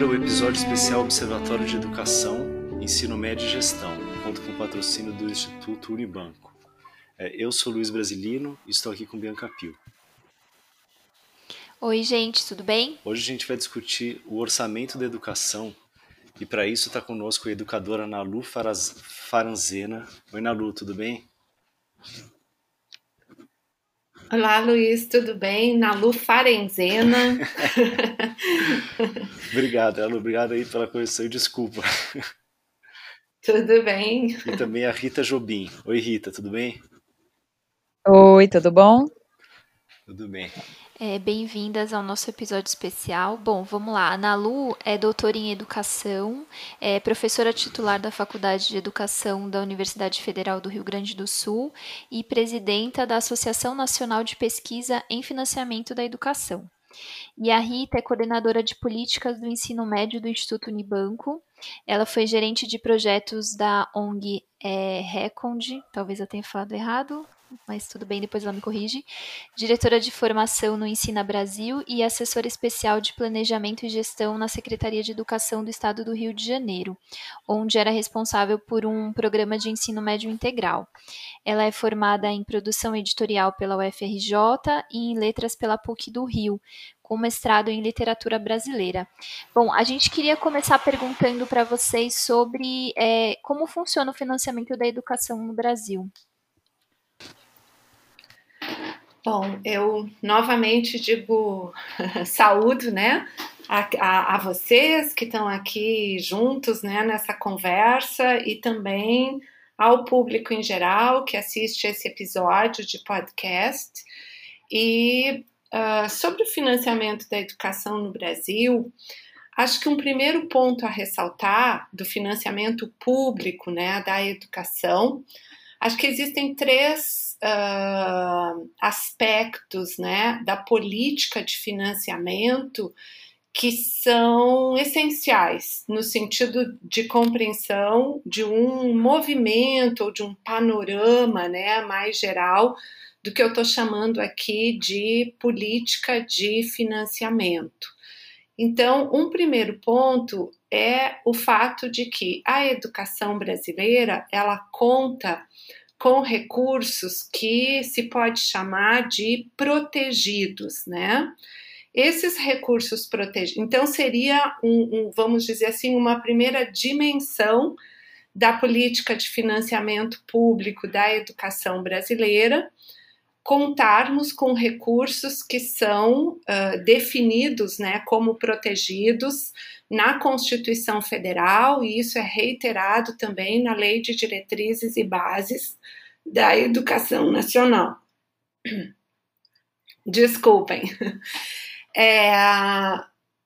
Agora o episódio especial Observatório de Educação, Ensino Médio e Gestão, conta com o patrocínio do Instituto Unibanco. É, eu sou Luiz Brasilino e estou aqui com Bianca Pio. Oi, gente, tudo bem? Hoje a gente vai discutir o orçamento da educação e para isso está conosco a educadora Nalu Faranzena. Oi, Nalu, tudo bem? Olá, Luiz, tudo bem? Nalu Farenzena. obrigado, Nalu, obrigado aí pela correção e desculpa. Tudo bem. E também a Rita Jobim. Oi, Rita, tudo bem? Oi, tudo bom? Tudo bem. É, Bem-vindas ao nosso episódio especial. Bom, vamos lá. A Nalu é doutora em educação, é professora titular da Faculdade de Educação da Universidade Federal do Rio Grande do Sul e presidenta da Associação Nacional de Pesquisa em Financiamento da Educação. E a Rita é coordenadora de políticas do ensino médio do Instituto Unibanco. Ela foi gerente de projetos da ONG é, Recond, talvez eu tenha falado errado, mas tudo bem, depois ela me corrige. Diretora de formação no Ensina Brasil e assessora especial de planejamento e gestão na Secretaria de Educação do Estado do Rio de Janeiro, onde era responsável por um programa de ensino médio integral. Ela é formada em produção editorial pela UFRJ e em letras pela PUC do Rio, com mestrado em literatura brasileira. Bom, a gente queria começar perguntando para vocês sobre é, como funciona o financiamento da educação no Brasil. Bom, eu novamente digo saúdo, né, a, a, a vocês que estão aqui juntos, né, nessa conversa e também ao público em geral que assiste esse episódio de podcast. E uh, sobre o financiamento da educação no Brasil, acho que um primeiro ponto a ressaltar do financiamento público, né, da educação, acho que existem três uh, aspectos né, da política de financiamento que são essenciais no sentido de compreensão de um movimento ou de um panorama né, mais geral do que eu estou chamando aqui de política de financiamento. Então, um primeiro ponto é o fato de que a educação brasileira ela conta com recursos que se pode chamar de protegidos, né? Esses recursos protegidos, então seria um, um, vamos dizer assim, uma primeira dimensão da política de financiamento público da educação brasileira, contarmos com recursos que são uh, definidos né, como protegidos na Constituição Federal, e isso é reiterado também na Lei de Diretrizes e Bases da Educação Nacional. Desculpem. É,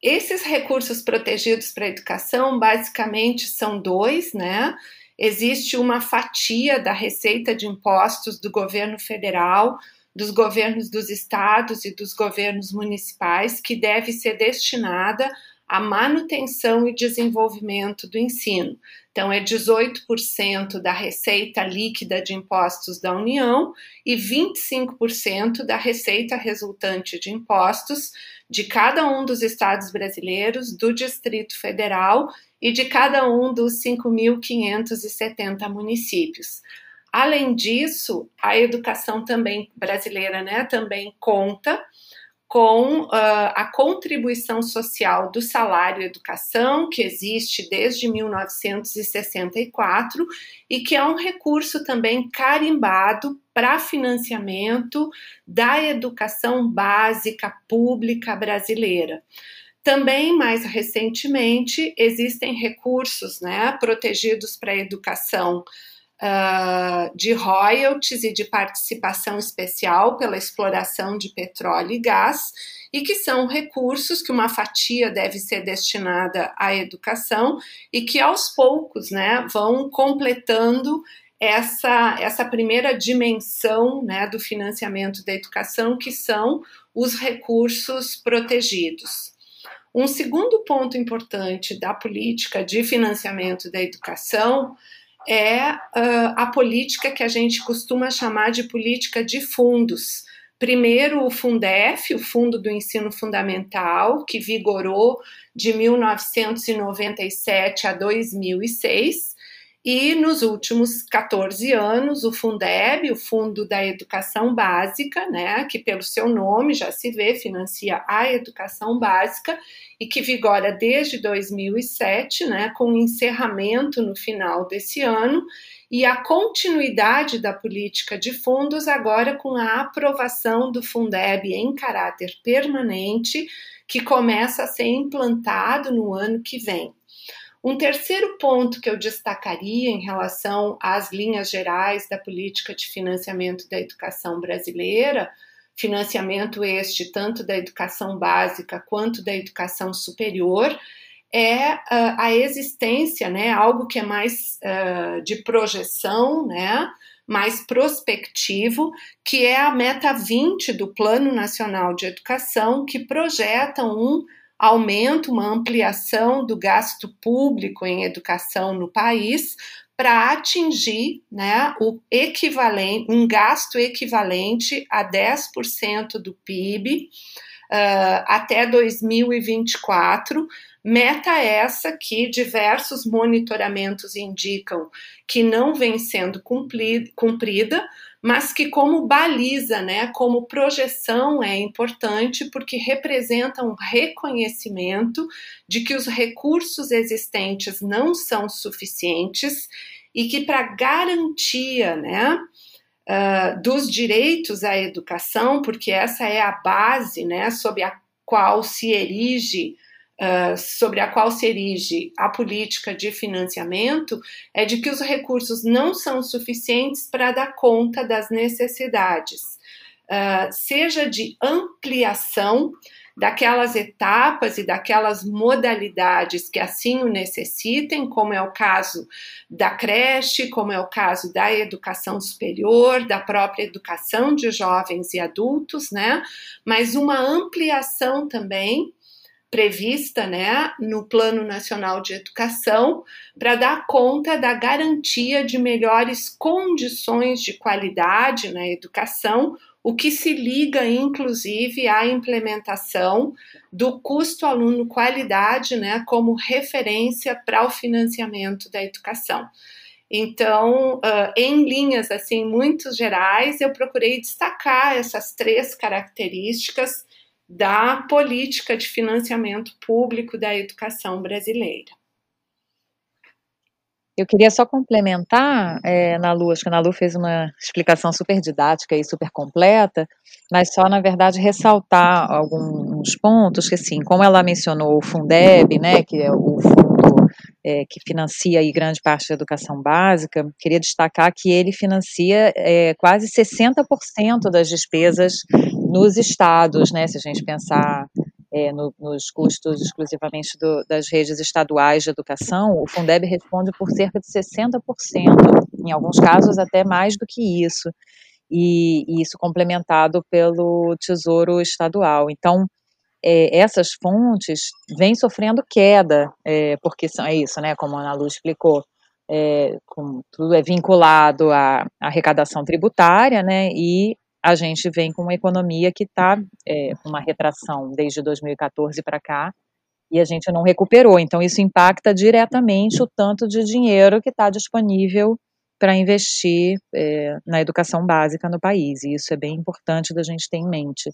esses recursos protegidos para a educação basicamente são dois, né? Existe uma fatia da receita de impostos do governo federal, dos governos dos estados e dos governos municipais que deve ser destinada à manutenção e desenvolvimento do ensino. Então, é 18% da receita líquida de impostos da União e 25% da receita resultante de impostos de cada um dos estados brasileiros, do Distrito Federal e de cada um dos 5.570 municípios. Além disso, a educação também brasileira, né, também conta com uh, a contribuição social do salário educação, que existe desde 1964 e que é um recurso também carimbado para financiamento da educação básica pública brasileira. Também, mais recentemente, existem recursos né, protegidos para a educação uh, de royalties e de participação especial pela exploração de petróleo e gás, e que são recursos que uma fatia deve ser destinada à educação e que aos poucos né, vão completando essa, essa primeira dimensão né, do financiamento da educação, que são os recursos protegidos. Um segundo ponto importante da política de financiamento da educação é uh, a política que a gente costuma chamar de política de fundos, Primeiro, o Fundef, o Fundo do Ensino Fundamental, que vigorou de 1997 a 2006, e nos últimos 14 anos, o Fundeb, o Fundo da Educação Básica, né, que pelo seu nome já se vê, financia a educação básica e que vigora desde 2007, né, com encerramento no final desse ano e a continuidade da política de fundos agora com a aprovação do Fundeb em caráter permanente, que começa a ser implantado no ano que vem. Um terceiro ponto que eu destacaria em relação às linhas gerais da política de financiamento da educação brasileira, financiamento este tanto da educação básica quanto da educação superior, é uh, a existência, né, algo que é mais uh, de projeção, né, mais prospectivo, que é a meta 20 do Plano Nacional de Educação, que projeta um aumento, uma ampliação do gasto público em educação no país para atingir né, o equivalente, um gasto equivalente a 10% do PIB uh, até 2024. Meta essa que diversos monitoramentos indicam que não vem sendo cumprida, mas que como baliza, né, como projeção é importante porque representa um reconhecimento de que os recursos existentes não são suficientes e que para garantia, né, uh, dos direitos à educação, porque essa é a base, né, sob a qual se erige sobre a qual se erige a política de financiamento é de que os recursos não são suficientes para dar conta das necessidades, uh, seja de ampliação daquelas etapas e daquelas modalidades que assim o necessitem, como é o caso da creche, como é o caso da educação superior, da própria educação de jovens e adultos, né? Mas uma ampliação também prevista né, no Plano Nacional de Educação para dar conta da garantia de melhores condições de qualidade na educação, o que se liga inclusive à implementação do custo aluno qualidade né, como referência para o financiamento da educação. Então, em linhas assim muito gerais, eu procurei destacar essas três características da política de financiamento público da educação brasileira. Eu queria só complementar, é, na Lu, acho que a Lu fez uma explicação super didática e super completa, mas só, na verdade, ressaltar alguns pontos, que assim, como ela mencionou o Fundeb, né, que é o fundo é, que financia aí grande parte da educação básica, queria destacar que ele financia é, quase 60% das despesas nos estados, né, se a gente pensar é, no, nos custos exclusivamente do, das redes estaduais de educação, o Fundeb responde por cerca de 60%, em alguns casos até mais do que isso, e, e isso complementado pelo Tesouro Estadual. Então, é, essas fontes vêm sofrendo queda, é, porque são, é isso, né, como a Ana Lu explicou, é, com, tudo é vinculado à, arrecadação tributária, né, e a gente vem com uma economia que está é, com uma retração desde 2014 para cá e a gente não recuperou. Então, isso impacta diretamente o tanto de dinheiro que está disponível para investir é, na educação básica no país. E isso é bem importante da gente ter em mente.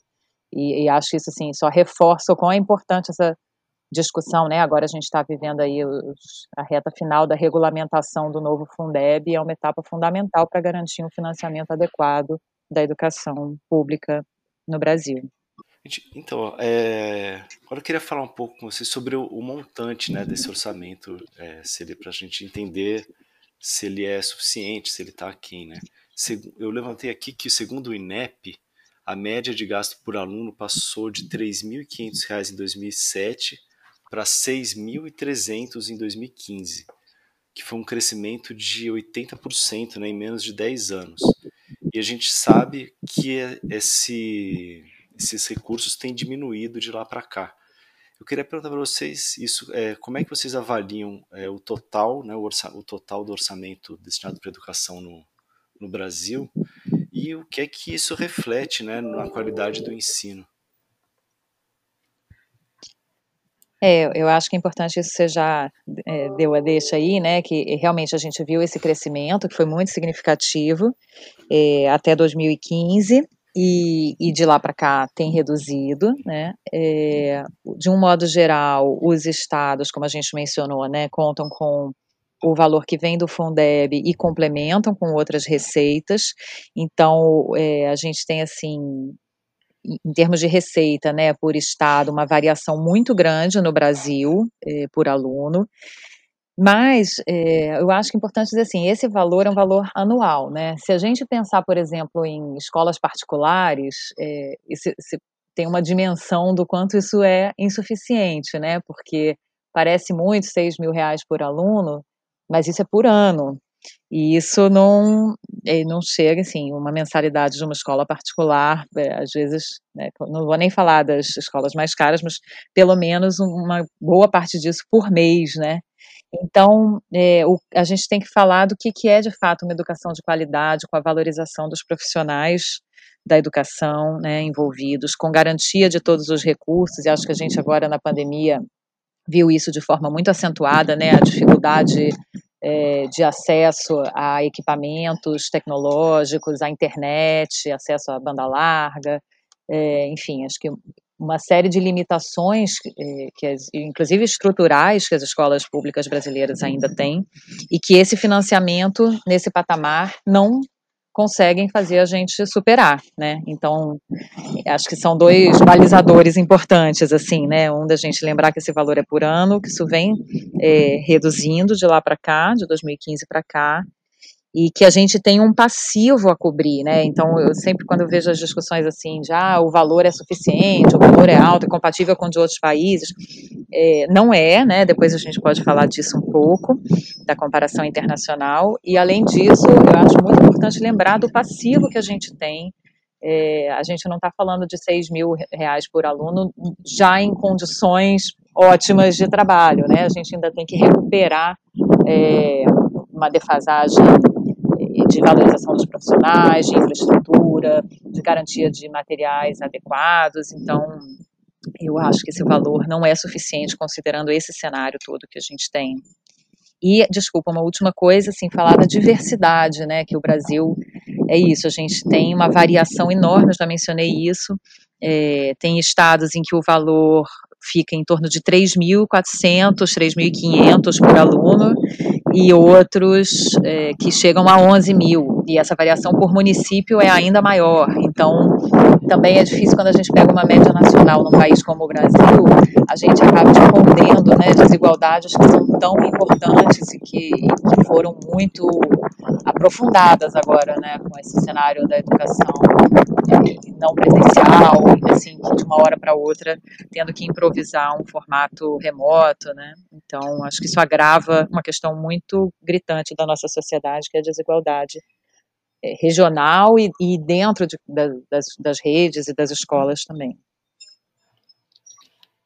E, e acho que isso assim, só reforça o quão é importante essa discussão, né? Agora a gente está vivendo aí os, a reta final da regulamentação do novo Fundeb, e é uma etapa fundamental para garantir um financiamento adequado da educação pública no Brasil. Então, é, agora eu queria falar um pouco com você sobre o, o montante né, desse orçamento, é, se ele para a gente entender se ele é suficiente, se ele está aqui, né? Eu levantei aqui que segundo o INEP, a média de gasto por aluno passou de R$ 3.500 em 2007 para R$ 6.300 em 2015, que foi um crescimento de 80% né, em menos de 10 anos. E a gente sabe que esse, esses recursos têm diminuído de lá para cá. Eu queria perguntar para vocês isso, é, como é que vocês avaliam é, o total, né, o, o, total do orçamento destinado para educação no, no Brasil e o que é que isso reflete né, na qualidade do ensino. É, eu acho que é importante isso você já é, deu a deixa aí, né, que realmente a gente viu esse crescimento, que foi muito significativo, é, até 2015, e, e, de lá para cá tem reduzido, né, é, de um modo geral, os estados, como a gente mencionou, né, contam com o valor que vem do Fundeb e complementam com outras receitas, então é, a gente tem, assim, em termos de receita, né, por estado, uma variação muito grande no Brasil eh, por aluno. Mas eh, eu acho que é importante dizer assim, esse valor é um valor anual, né? Se a gente pensar, por exemplo, em escolas particulares, eh, esse, esse tem uma dimensão do quanto isso é insuficiente, né? Porque parece muito 6 mil reais por aluno, mas isso é por ano. E isso não, eh, não chega, assim, uma mensalidade de uma escola particular, é, às vezes, né, não vou nem falar das escolas mais caras, mas pelo menos uma boa parte disso por mês, né? Então, é, o, a gente tem que falar do que, que é de fato uma educação de qualidade, com a valorização dos profissionais da educação né, envolvidos, com garantia de todos os recursos, e acho que a gente agora na pandemia viu isso de forma muito acentuada, né, a dificuldade é, de acesso a equipamentos tecnológicos, à internet, acesso à banda larga, é, enfim, acho que uma série de limitações, é, que as, inclusive estruturais, que as escolas públicas brasileiras ainda têm, e que esse financiamento nesse patamar não conseguem fazer a gente superar, né? Então, acho que são dois balizadores importantes, assim, né? Um da gente lembrar que esse valor é por ano, que isso vem é, reduzindo de lá para cá, de 2015 para cá, e que a gente tem um passivo a cobrir, né? Então, eu sempre quando eu vejo as discussões assim, já ah, o valor é suficiente, o valor é alto, é compatível com o de outros países, é, não é, né? Depois a gente pode falar disso um pouco, da comparação internacional, e além disso, eu acho muito importante lembrar do passivo que a gente tem é, a gente não está falando de 6 mil reais por aluno já em condições ótimas de trabalho, né? A gente ainda tem que recuperar é, uma defasagem de valorização dos profissionais, de infraestrutura, de garantia de materiais adequados. Então, eu acho que esse valor não é suficiente considerando esse cenário todo que a gente tem. E, desculpa, uma última coisa, assim, falar da diversidade, né, que o Brasil é isso, a gente tem uma variação enorme, já mencionei isso, é, tem estados em que o valor fica em torno de 3.400, 3.500 por aluno, e outros é, que chegam a 11 mil, e essa variação por município é ainda maior. Então, também é difícil quando a gente pega uma média nacional num país como o Brasil, a gente acaba escondendo né, desigualdades que são tão importantes e que, que foram muito aprofundadas agora, né, com esse cenário da educação é, não presencial, assim, de uma hora para outra, tendo que improvisar um formato remoto, né. Então, acho que isso agrava uma questão muito gritante da nossa sociedade, que é a desigualdade é, regional e, e dentro de, das, das redes e das escolas também.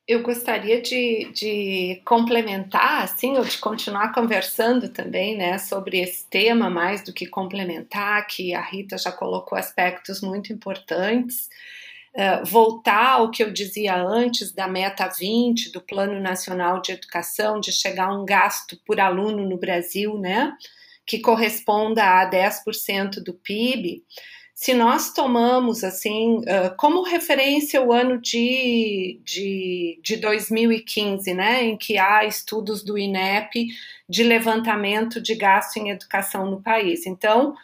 Eu gostaria de, de, complementar, assim, ou de continuar conversando também, né, sobre esse tema, mais do que complementar, que a Rita já colocou aspectos muito importantes. Uh, voltar ao que eu dizia antes da meta 20 do Plano Nacional de Educação, de chegar a um gasto por aluno no Brasil, né, que corresponda a 10% do PIB, se nós tomamos assim uh, como referência o ano de, de, de 2015, né, em que há estudos do INEP de levantamento de gasto em educação no país. Então,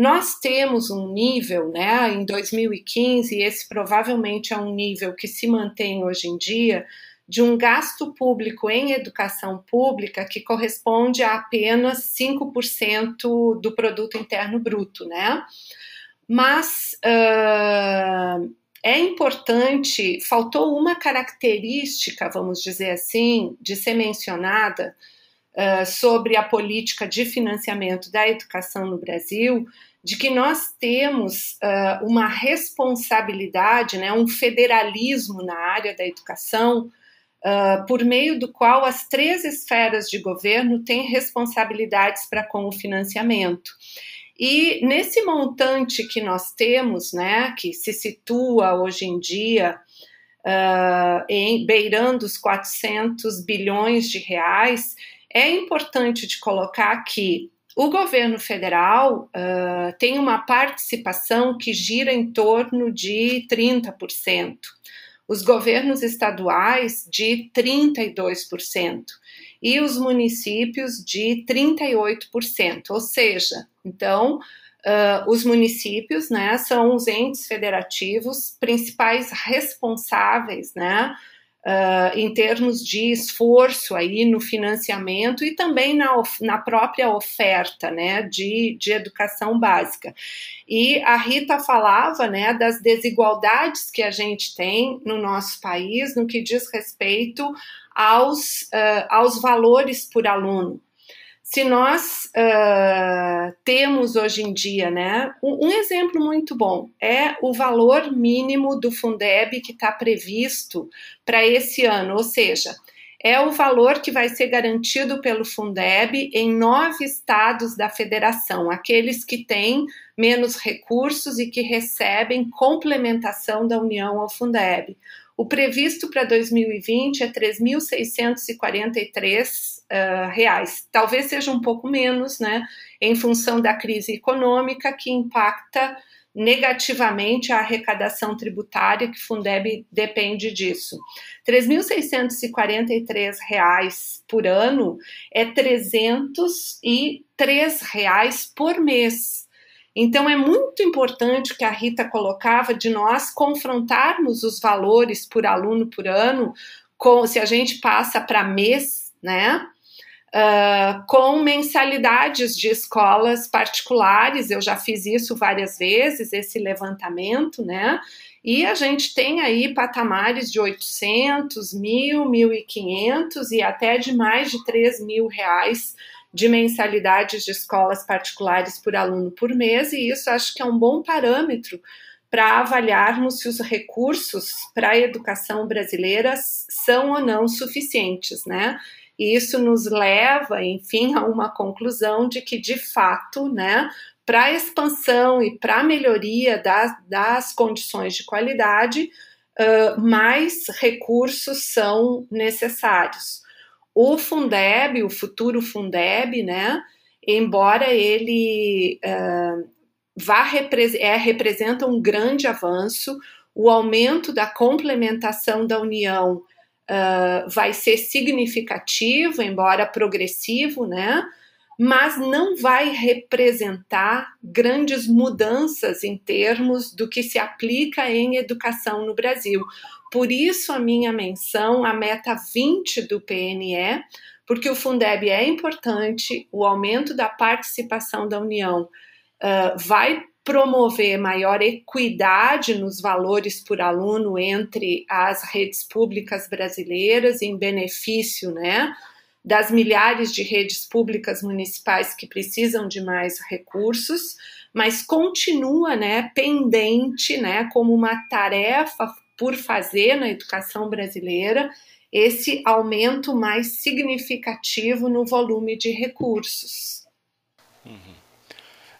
nós temos um nível, né, em 2015, e esse provavelmente é um nível que se mantém hoje em dia, de um gasto público em educação pública que corresponde a apenas 5% do produto interno bruto, né? Mas uh, é importante, faltou uma característica, vamos dizer assim, de ser mencionada uh, sobre a política de financiamento da educação no Brasil, de que nós temos uh, uma responsabilidade, né, um federalismo na área da educação uh, por meio do qual as três esferas de governo têm responsabilidades para com o financiamento. E nesse montante que nós temos, né, que se situa hoje em dia uh, em beirando os 400 bilhões de reais, é importante de colocar que o governo federal uh, tem uma participação que gira em torno de 30%, os governos estaduais de 32% e os municípios de 38%. Ou seja, então, uh, os municípios né, são os entes federativos principais responsáveis né, Uh, em termos de esforço aí no financiamento e também na, na própria oferta né, de, de educação básica. E a Rita falava né, das desigualdades que a gente tem no nosso país no que diz respeito aos, uh, aos valores por aluno se nós uh, temos hoje em dia, né, um, um, exemplo muito bom é o valor mínimo do Fundeb que está previsto para esse ano, ou seja, é o valor que vai ser garantido pelo Fundeb em nove estados da federação, aqueles que têm menos recursos e que recebem complementação da União ao Fundeb. O previsto para 2020 é 3.643 uh, reais. Talvez seja um pouco menos, né, em função da crise econômica que impacta negativamente a arrecadação tributária, que Fundeb depende disso. R$ 3.643 por ano é 303 reais por mês. Então é muito importante que a Rita colocava de nós confrontarmos os valores por aluno por ano, com, se a gente passa para mês, né? uh, com mensalidades de escolas particulares. Eu já fiz isso várias vezes, esse levantamento, né? E a gente tem aí patamares de 800, mil, 1.500 e até de mais de 3 mil reais de mensalidades de escolas particulares por aluno por mês, e isso acho que é um bom parâmetro para avaliarmos se os recursos para a educação brasileira são ou não suficientes, né? E isso nos leva, enfim, a uma conclusão de que, de fato, né, para a expansão e para a melhoria das, das condições de qualidade, uh, mais recursos são necessários. O Fundeb, o futuro Fundeb, né, embora ele uh, vá repre é, representa um grande avanço, o aumento da complementação da União uh, vai ser significativo, embora progressivo, né? Mas não vai representar grandes mudanças em termos do que se aplica em educação no Brasil. Por isso, a minha menção à meta 20 do PNE, porque o Fundeb é importante, o aumento da participação da União uh, vai promover maior equidade nos valores por aluno entre as redes públicas brasileiras, em benefício né, das milhares de redes públicas municipais que precisam de mais recursos, mas continua né, pendente né, como uma tarefa por fazer na educação brasileira esse aumento mais significativo no volume de recursos. Uhum.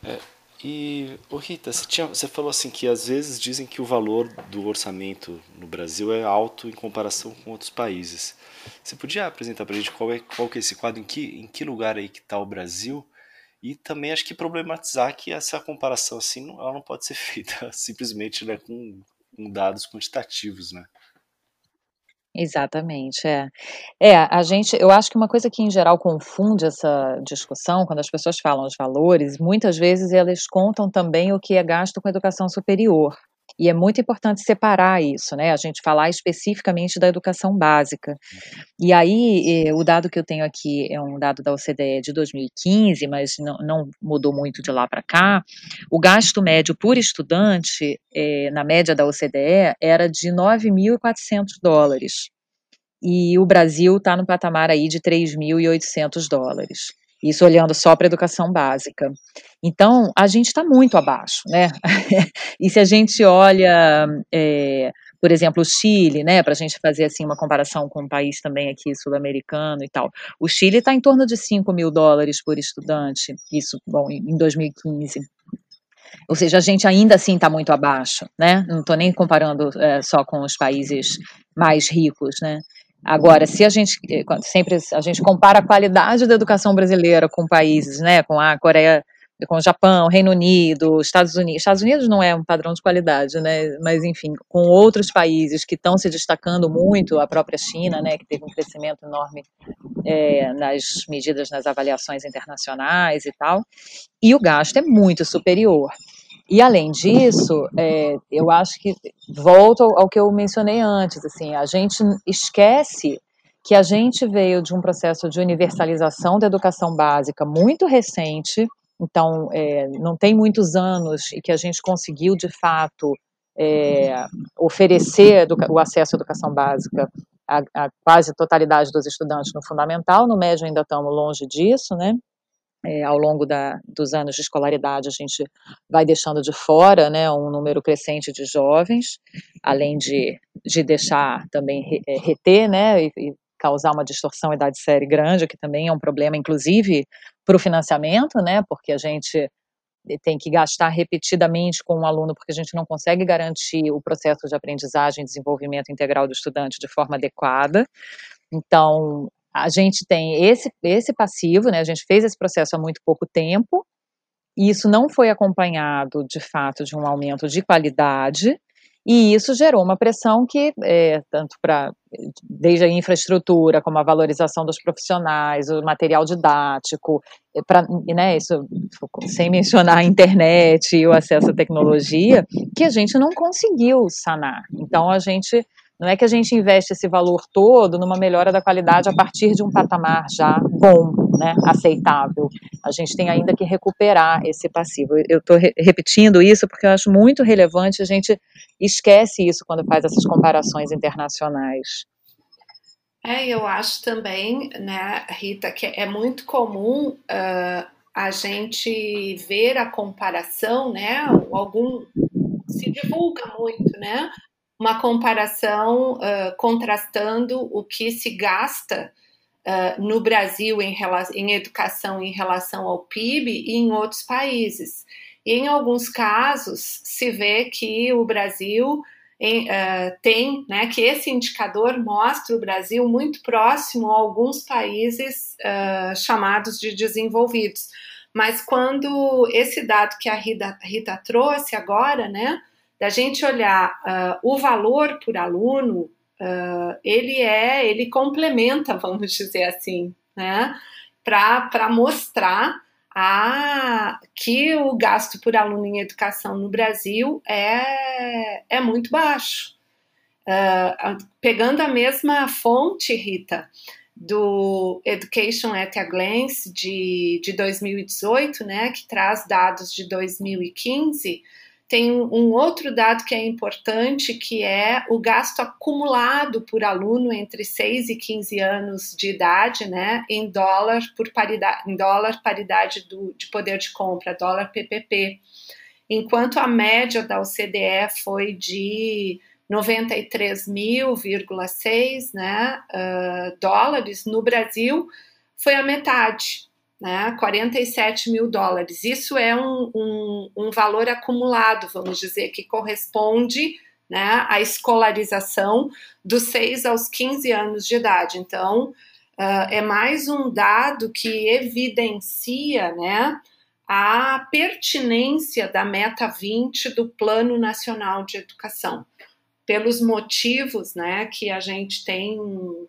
É e, ô Rita, você, tinha, você falou assim que às vezes dizem que o valor do orçamento no Brasil é alto em comparação com outros países. Você podia apresentar para a gente qual é, qual que é esse quadro, em que, em que lugar aí que está o Brasil? E também acho que problematizar que essa comparação assim não, ela não pode ser feita simplesmente né, com, com dados quantitativos, né? Exatamente, é. É, a gente eu acho que uma coisa que em geral confunde essa discussão, quando as pessoas falam os valores, muitas vezes elas contam também o que é gasto com educação superior. E é muito importante separar isso, né? A gente falar especificamente da educação básica. E aí, o dado que eu tenho aqui é um dado da OCDE de 2015, mas não, não mudou muito de lá para cá. O gasto médio por estudante, eh, na média da OCDE, era de 9.400 dólares. E o Brasil está no patamar aí de 3.800 dólares. Isso olhando só para a educação básica. Então, a gente está muito abaixo, né? e se a gente olha é, por exemplo, o Chile, né, para a gente fazer assim uma comparação com um país também aqui sul-americano e tal. O Chile está em torno de 5 mil dólares por estudante, isso, bom, em 2015. Ou seja, a gente ainda assim está muito abaixo, né? Não estou nem comparando é, só com os países mais ricos, né? Agora, se a gente eh, sempre a gente compara a qualidade da educação brasileira com países, né, com a Coreia com o Japão, Reino Unido, Estados Unidos. Estados Unidos não é um padrão de qualidade, né? Mas enfim, com outros países que estão se destacando muito, a própria China, né, que teve um crescimento enorme é, nas medidas nas avaliações internacionais e tal, e o gasto é muito superior. E além disso, é, eu acho que volto ao, ao que eu mencionei antes, assim, a gente esquece que a gente veio de um processo de universalização da educação básica muito recente, então, é, não tem muitos anos e que a gente conseguiu, de fato, é, oferecer o acesso à educação básica à, à quase totalidade dos estudantes no fundamental, no médio ainda estamos longe disso, né? É, ao longo da, dos anos de escolaridade, a gente vai deixando de fora né, um número crescente de jovens, além de, de deixar também re, é, reter né, e, e, causar uma distorção idade-série grande, que também é um problema, inclusive, para o financiamento, né, porque a gente tem que gastar repetidamente com um aluno, porque a gente não consegue garantir o processo de aprendizagem e desenvolvimento integral do estudante de forma adequada. Então, a gente tem esse, esse passivo, né, a gente fez esse processo há muito pouco tempo, e isso não foi acompanhado, de fato, de um aumento de qualidade, e isso gerou uma pressão que, é, tanto para, desde a infraestrutura, como a valorização dos profissionais, o material didático, é, pra, né, isso sem mencionar a internet e o acesso à tecnologia, que a gente não conseguiu sanar. Então, a gente não é que a gente investe esse valor todo numa melhora da qualidade a partir de um patamar já bom, né, aceitável. A gente tem ainda que recuperar esse passivo. Eu estou re repetindo isso porque eu acho muito relevante, a gente esquece isso quando faz essas comparações internacionais. É, eu acho também, né, Rita, que é muito comum uh, a gente ver a comparação, né, algum se divulga muito, né, uma comparação uh, contrastando o que se gasta uh, no Brasil em, em, educação em relação ao PIB e em outros países. E em alguns casos se vê que o Brasil em, uh, tem, né, que esse indicador mostra o Brasil muito próximo a alguns países chamados de desenvolvidos. Mas quando esse dado que a Rita, Rita trouxe agora, né, da gente olhar uh, o valor por aluno, uh, ele é, ele complementa, vamos dizer assim, né, para mostrar a, que o gasto por aluno em educação no Brasil é, é muito baixo. Uh, pegando a mesma fonte, Rita, do Education at a Glance de, de 2018, né, que traz dados de 2015, tem um outro dado que é importante, que é o gasto acumulado por aluno entre 6 e 15 anos de idade, né, em dólar por paridade, em dólar paridade do, de poder de compra, dólar PPP. Enquanto a média da OCDE foi de 93.000,6 né, uh, dólares, no Brasil foi a metade, né, 47 mil dólares. Isso é um, um, um, valor acumulado, vamos dizer, que corresponde né, à escolarização dos 6 aos 15 anos de idade. Então, uh, é mais um dado que evidencia né, a pertinência da meta 20 do Plano Nacional de Educação pelos motivos né, que a gente tem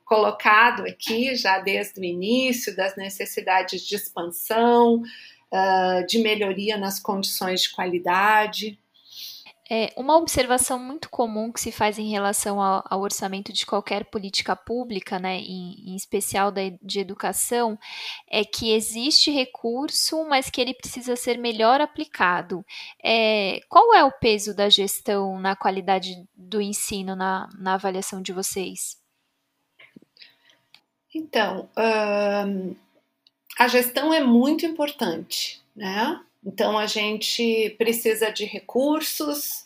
colocado aqui já desde o início, das necessidades de expansão, uh, de melhoria nas condições de qualidade. É, uma observação muito comum que se faz em relação ao, ao orçamento de qualquer política pública, né, em, em especial da, de educação, é que existe recurso, mas que ele precisa ser melhor aplicado. É, qual é o peso da gestão na qualidade do ensino na, na avaliação de vocês? Então, um, a gestão é muito importante, né? Então a gente precisa de recursos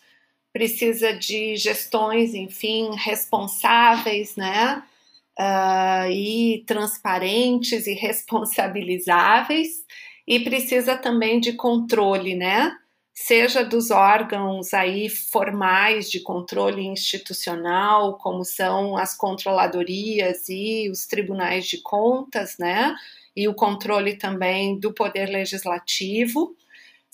precisa de gestões, enfim, responsáveis, né? Uh, e transparentes e responsabilizáveis, e precisa também de controle, né? Seja dos órgãos aí formais de controle institucional, como são as controladorias e os tribunais de contas, né? E o controle também do poder legislativo,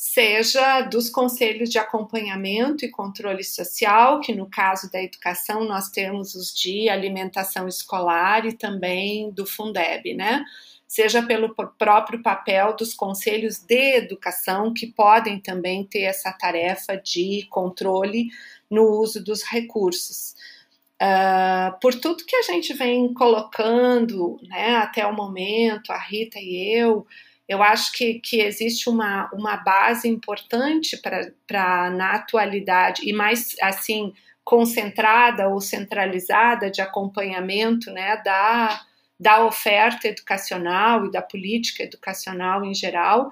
seja dos conselhos de acompanhamento e controle social, que no caso da educação nós temos os de alimentação escolar e também do Fundeb, né? Seja pelo próprio papel dos conselhos de educação, que podem também ter essa tarefa de controle no uso dos recursos. Uh, por tudo que a gente vem colocando né, até o momento, a Rita e eu, eu acho que, que existe uma, uma base importante para, na atualidade, e mais assim, concentrada ou centralizada de acompanhamento né, da, da oferta educacional e da política educacional em geral,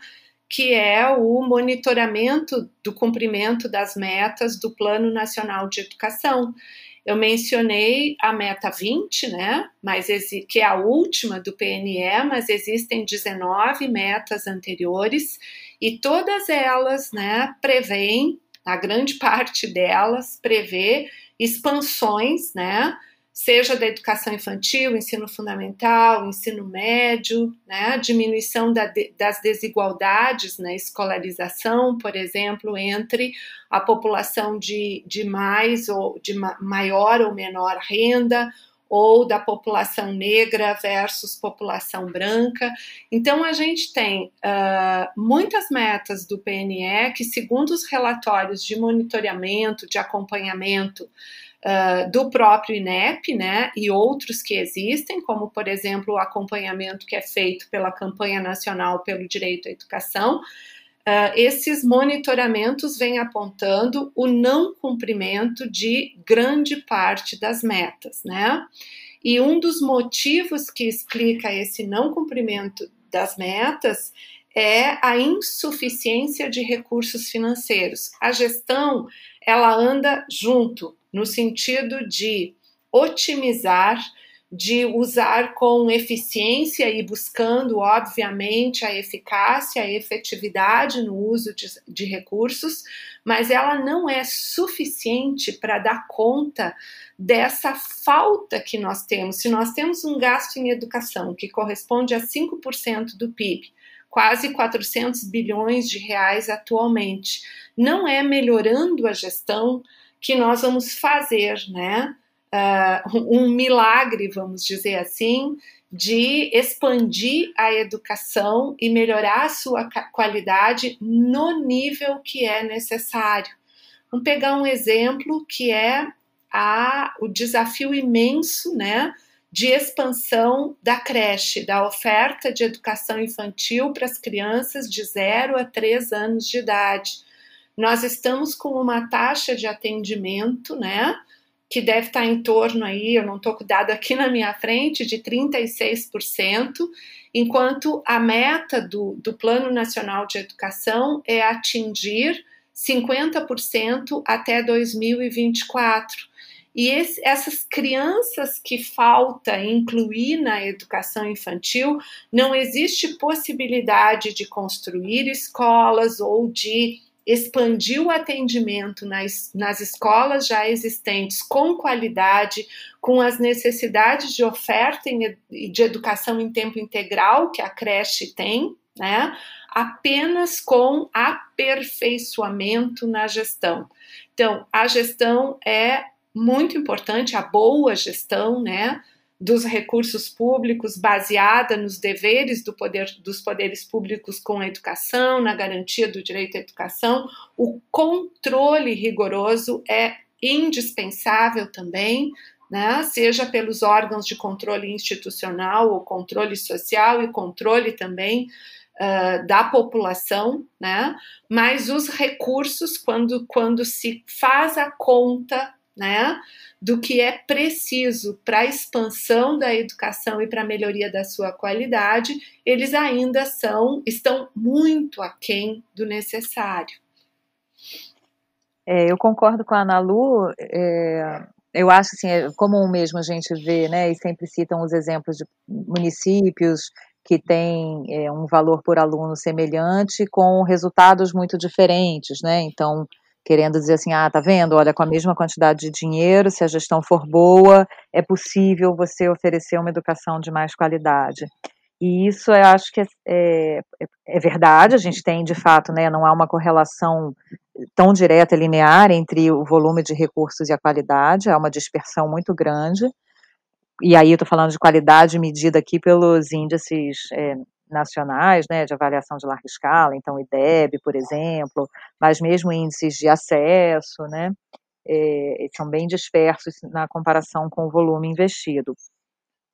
que é o monitoramento do cumprimento das metas do Plano Nacional de Educação. Eu mencionei a meta 20, né? Mas que é a última do PNE, mas existem 19 metas anteriores e todas elas, né, prevêem, a grande parte delas prevê expansões, né, seja da educação infantil, ensino fundamental, ensino médio, né, diminuição da, das desigualdades na escolarização, por exemplo, entre a população de, de mais ou de maior ou menor renda, ou da população negra versus população branca. Então, a gente tem uh, muitas metas do PNE que, segundo os relatórios de monitoramento, de acompanhamento, uh, do próprio INEP, né, e outros que existem, como, por exemplo, o acompanhamento que é feito pela Campanha Nacional pelo Direito à Educação, uh, esses monitoramentos vêm apontando o não cumprimento de grande parte das metas, né? E um dos motivos que explica esse não cumprimento das metas é a insuficiência de recursos financeiros. A gestão ela anda junto no sentido de otimizar, de usar com eficiência e buscando, obviamente, a eficácia, a efetividade no uso de, de recursos, mas ela não é suficiente para dar conta dessa falta que nós temos. Se nós temos um gasto em educação que corresponde a 5% do PIB, quase 400 bilhões de reais atualmente, não é melhorando a gestão, que nós vamos fazer, né? Uh, um milagre, vamos dizer assim, de expandir a educação e melhorar a sua qualidade no nível que é necessário. Vamos pegar um exemplo que é a, o desafio imenso, né? de expansão da creche, da oferta de educação infantil para as crianças de 0 a 3 anos de idade nós estamos com uma taxa de atendimento, né? Que deve estar em torno aí, eu não estou com o dado aqui na minha frente, de 36%, enquanto a meta do, do Plano Nacional de Educação é atingir 50% até 2024. E esse, essas crianças que falta incluir na educação infantil, não existe possibilidade de construir escolas ou de expandir o atendimento nas, nas escolas já existentes com qualidade, com as necessidades de oferta e de educação em tempo integral que a creche tem, né? apenas com aperfeiçoamento na gestão. Então, a gestão é muito importante, a boa gestão, né? Dos recursos públicos baseada nos deveres do poder, dos poderes públicos com a educação, na garantia do direito à educação, o controle rigoroso é indispensável também, né? seja pelos órgãos de controle institucional ou controle social e controle também uh, da população, né? mas os recursos, quando, quando se faz a conta, né? do que é preciso para a expansão da educação e para a melhoria da sua qualidade, eles ainda são estão muito aquém do necessário. É, eu concordo com a Ana Lu. É, eu acho assim, é comum mesmo a gente ver, né, e sempre citam os exemplos de municípios que têm é, um valor por aluno semelhante com resultados muito diferentes, né? Então, querendo dizer assim, ah, tá vendo? Olha, com a mesma quantidade de dinheiro, se a gestão for boa, é possível você oferecer uma educação de mais qualidade. E isso eu acho que é, é, é, verdade, a gente tem de fato, né, não há uma correlação tão direta e linear entre o volume de recursos e a qualidade, há uma dispersão muito grande. E aí eu estou falando de qualidade medida aqui pelos índices é, nacionais, né, de avaliação de larga escala, então o IDEB, por exemplo, mas mesmo índices de acesso, né, é, são bem dispersos na comparação com o volume investido.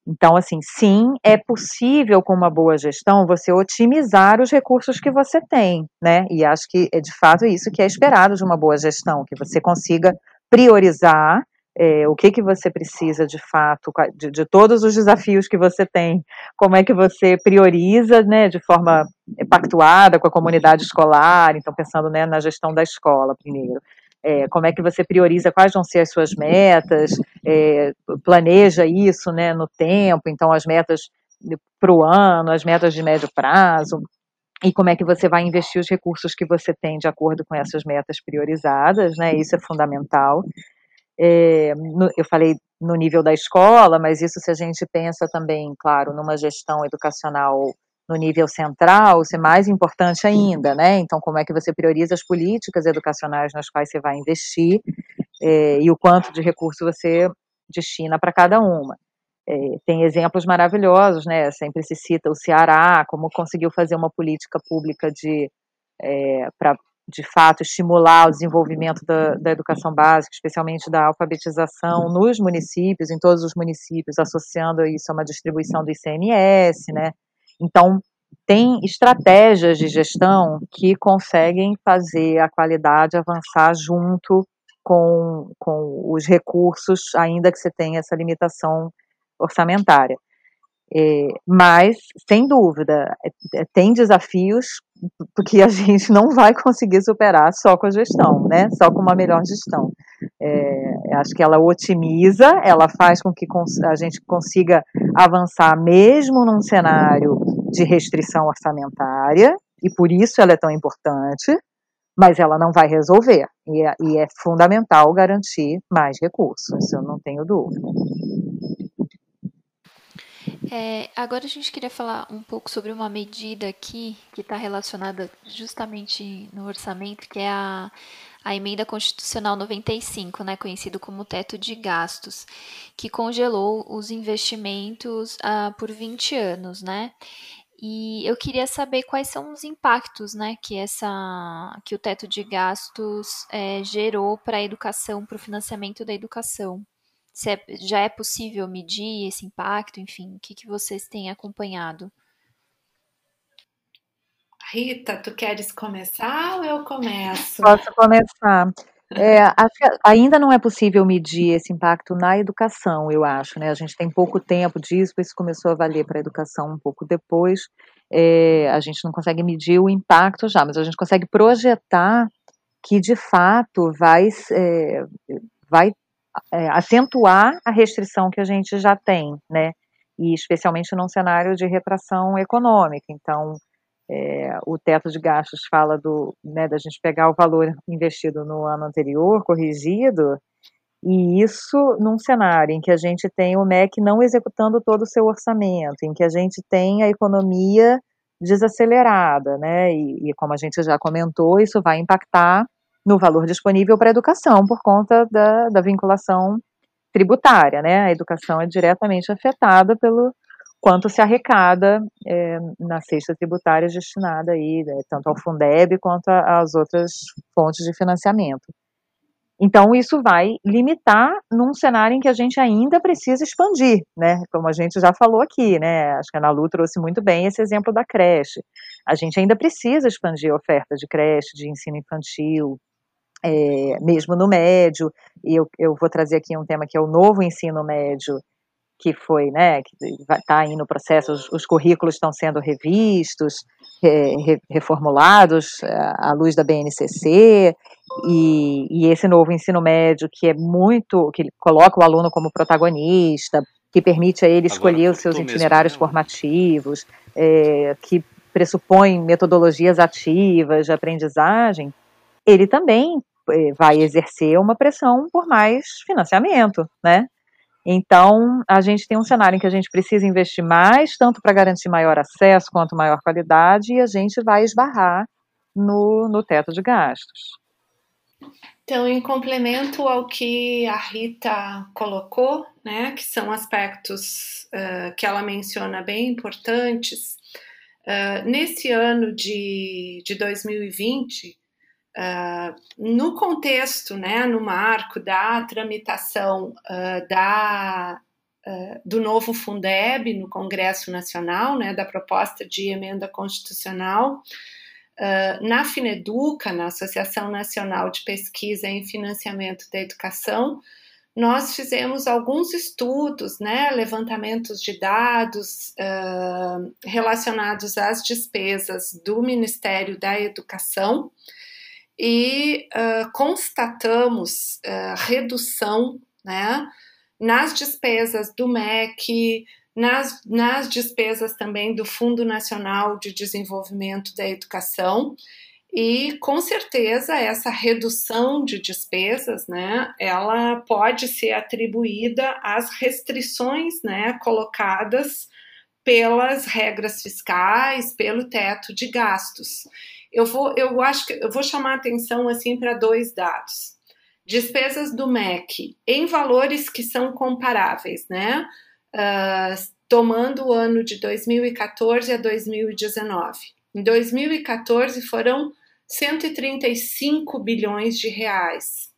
Então, assim, sim, é possível com uma boa gestão você otimizar os recursos que você tem, né? E acho que é de fato isso que é esperado de uma boa gestão, que você consiga priorizar é, o que que você precisa de fato, de, de, todos os desafios que você tem, como é que você prioriza, né, de forma pactuada com a comunidade escolar, então pensando, né, na gestão da escola primeiro é, como é que você prioriza quais vão ser as suas metas, é, planeja isso né, no tempo, então as metas para o ano, as metas de médio prazo, e como é que você vai investir os recursos que você tem de acordo com essas metas priorizadas, né? Isso é fundamental. É, no, eu falei no nível da escola, mas isso se a gente pensa também, claro, numa gestão educacional no nível central, ser mais importante ainda, né? Então, como é que você prioriza as políticas educacionais nas quais você vai investir é, e o quanto de recurso você destina para cada uma. É, tem exemplos maravilhosos, né? Sempre se cita o Ceará, como conseguiu fazer uma política pública de é, para de fato estimular o desenvolvimento da, da, educação básica, especialmente da alfabetização nos municípios, em todos os municípios, associando isso a uma distribuição do ICMS, né? Então, tem estratégias de gestão que conseguem fazer a qualidade avançar junto com, com os recursos, ainda que você tenha essa limitação orçamentária. É, mas, sem dúvida, é, é, tem desafios que a gente não vai conseguir superar só com a gestão, né? Só com uma melhor gestão. É, acho que ela otimiza, ela faz com que a gente consiga avançar mesmo num cenário de restrição orçamentária, e por isso ela é tão importante, mas ela não vai resolver. E é, e é fundamental garantir mais recursos, eu não tenho dúvida. É, agora a gente queria falar um pouco sobre uma medida aqui que está relacionada justamente no orçamento, que é a, a emenda constitucional 95, né, conhecido como teto de gastos, que congelou os investimentos uh, por 20 anos, né? E eu queria saber quais são os impactos, né, que essa, que o teto de gastos é, gerou para a educação, para o financiamento da educação se é, já é possível medir esse impacto, enfim, o que, que vocês têm acompanhado? Rita, tu queres começar ou eu começo? Posso começar. É, acho que ainda não é possível medir esse impacto na educação, eu acho, né? A gente tem pouco tempo disso, isso começou a valer para a educação um pouco depois. É, a gente não consegue medir o impacto já, mas a gente consegue projetar que de fato vai, é, vai é, acentuar a restrição que a gente já tem, né? E especialmente num cenário de retração econômica. Então, é, o teto de gastos fala do, né, da gente pegar o valor investido no ano anterior, corrigido, e isso num cenário em que a gente tem o MEC não executando todo o seu orçamento, em que a gente tem a economia desacelerada, né? E, e como a gente já comentou, isso vai impactar no valor disponível para a educação por conta da, da vinculação tributária, né? A educação é diretamente afetada pelo quanto se arrecada é, na cesta tributária destinada aí, né, tanto ao Fundeb quanto às outras fontes de financiamento. Então, isso vai limitar num cenário em que a gente ainda precisa expandir, né? Como a gente já falou aqui, né? Acho que a Nalu trouxe muito bem esse exemplo da creche. A gente ainda precisa expandir a oferta de creche, de ensino infantil, é, mesmo no médio, e eu, eu vou trazer aqui um tema que é o novo ensino médio, que foi, né, que está aí no processo, os, os currículos estão sendo revistos, re, reformulados à luz da BNCC, e, e, esse novo ensino médio que é muito, que coloca o aluno como protagonista, que permite a ele escolher os seus itinerários mesmo, né? formativos, é, que pressupõe metodologias ativas de aprendizagem, ele também vai exercer uma pressão por mais financiamento, né? Então, a gente tem um cenário em que a gente precisa investir mais, tanto para garantir maior acesso quanto maior qualidade, e a gente vai esbarrar no, no teto de gastos. Então, em complemento ao que a Rita colocou, né, que são aspectos uh, que ela menciona bem importantes, uh, nesse ano de, de 2020, Uh, no contexto, né, no marco da tramitação uh, da, uh, do novo Fundeb no Congresso Nacional, né, da proposta de emenda constitucional, na Fineduca, na Associação Nacional de Pesquisa em Financiamento da Educação, nós fizemos alguns estudos, né, levantamentos de dados relacionados às despesas do Ministério da Educação, e uh, constatamos uh, redução né, nas despesas do MEC, nas, nas despesas também do Fundo Nacional de Desenvolvimento da Educação. E com certeza essa redução de despesas, né, ela pode ser atribuída às restrições, né, colocadas pelas regras fiscais, pelo teto de gastos eu vou, eu acho que eu vou chamar atenção assim para dois dados. Despesas do MEC em valores que são comparáveis, né? Uh, tomando o ano de 2014 a 2019. Em 2014 foram 135 bilhões de reais.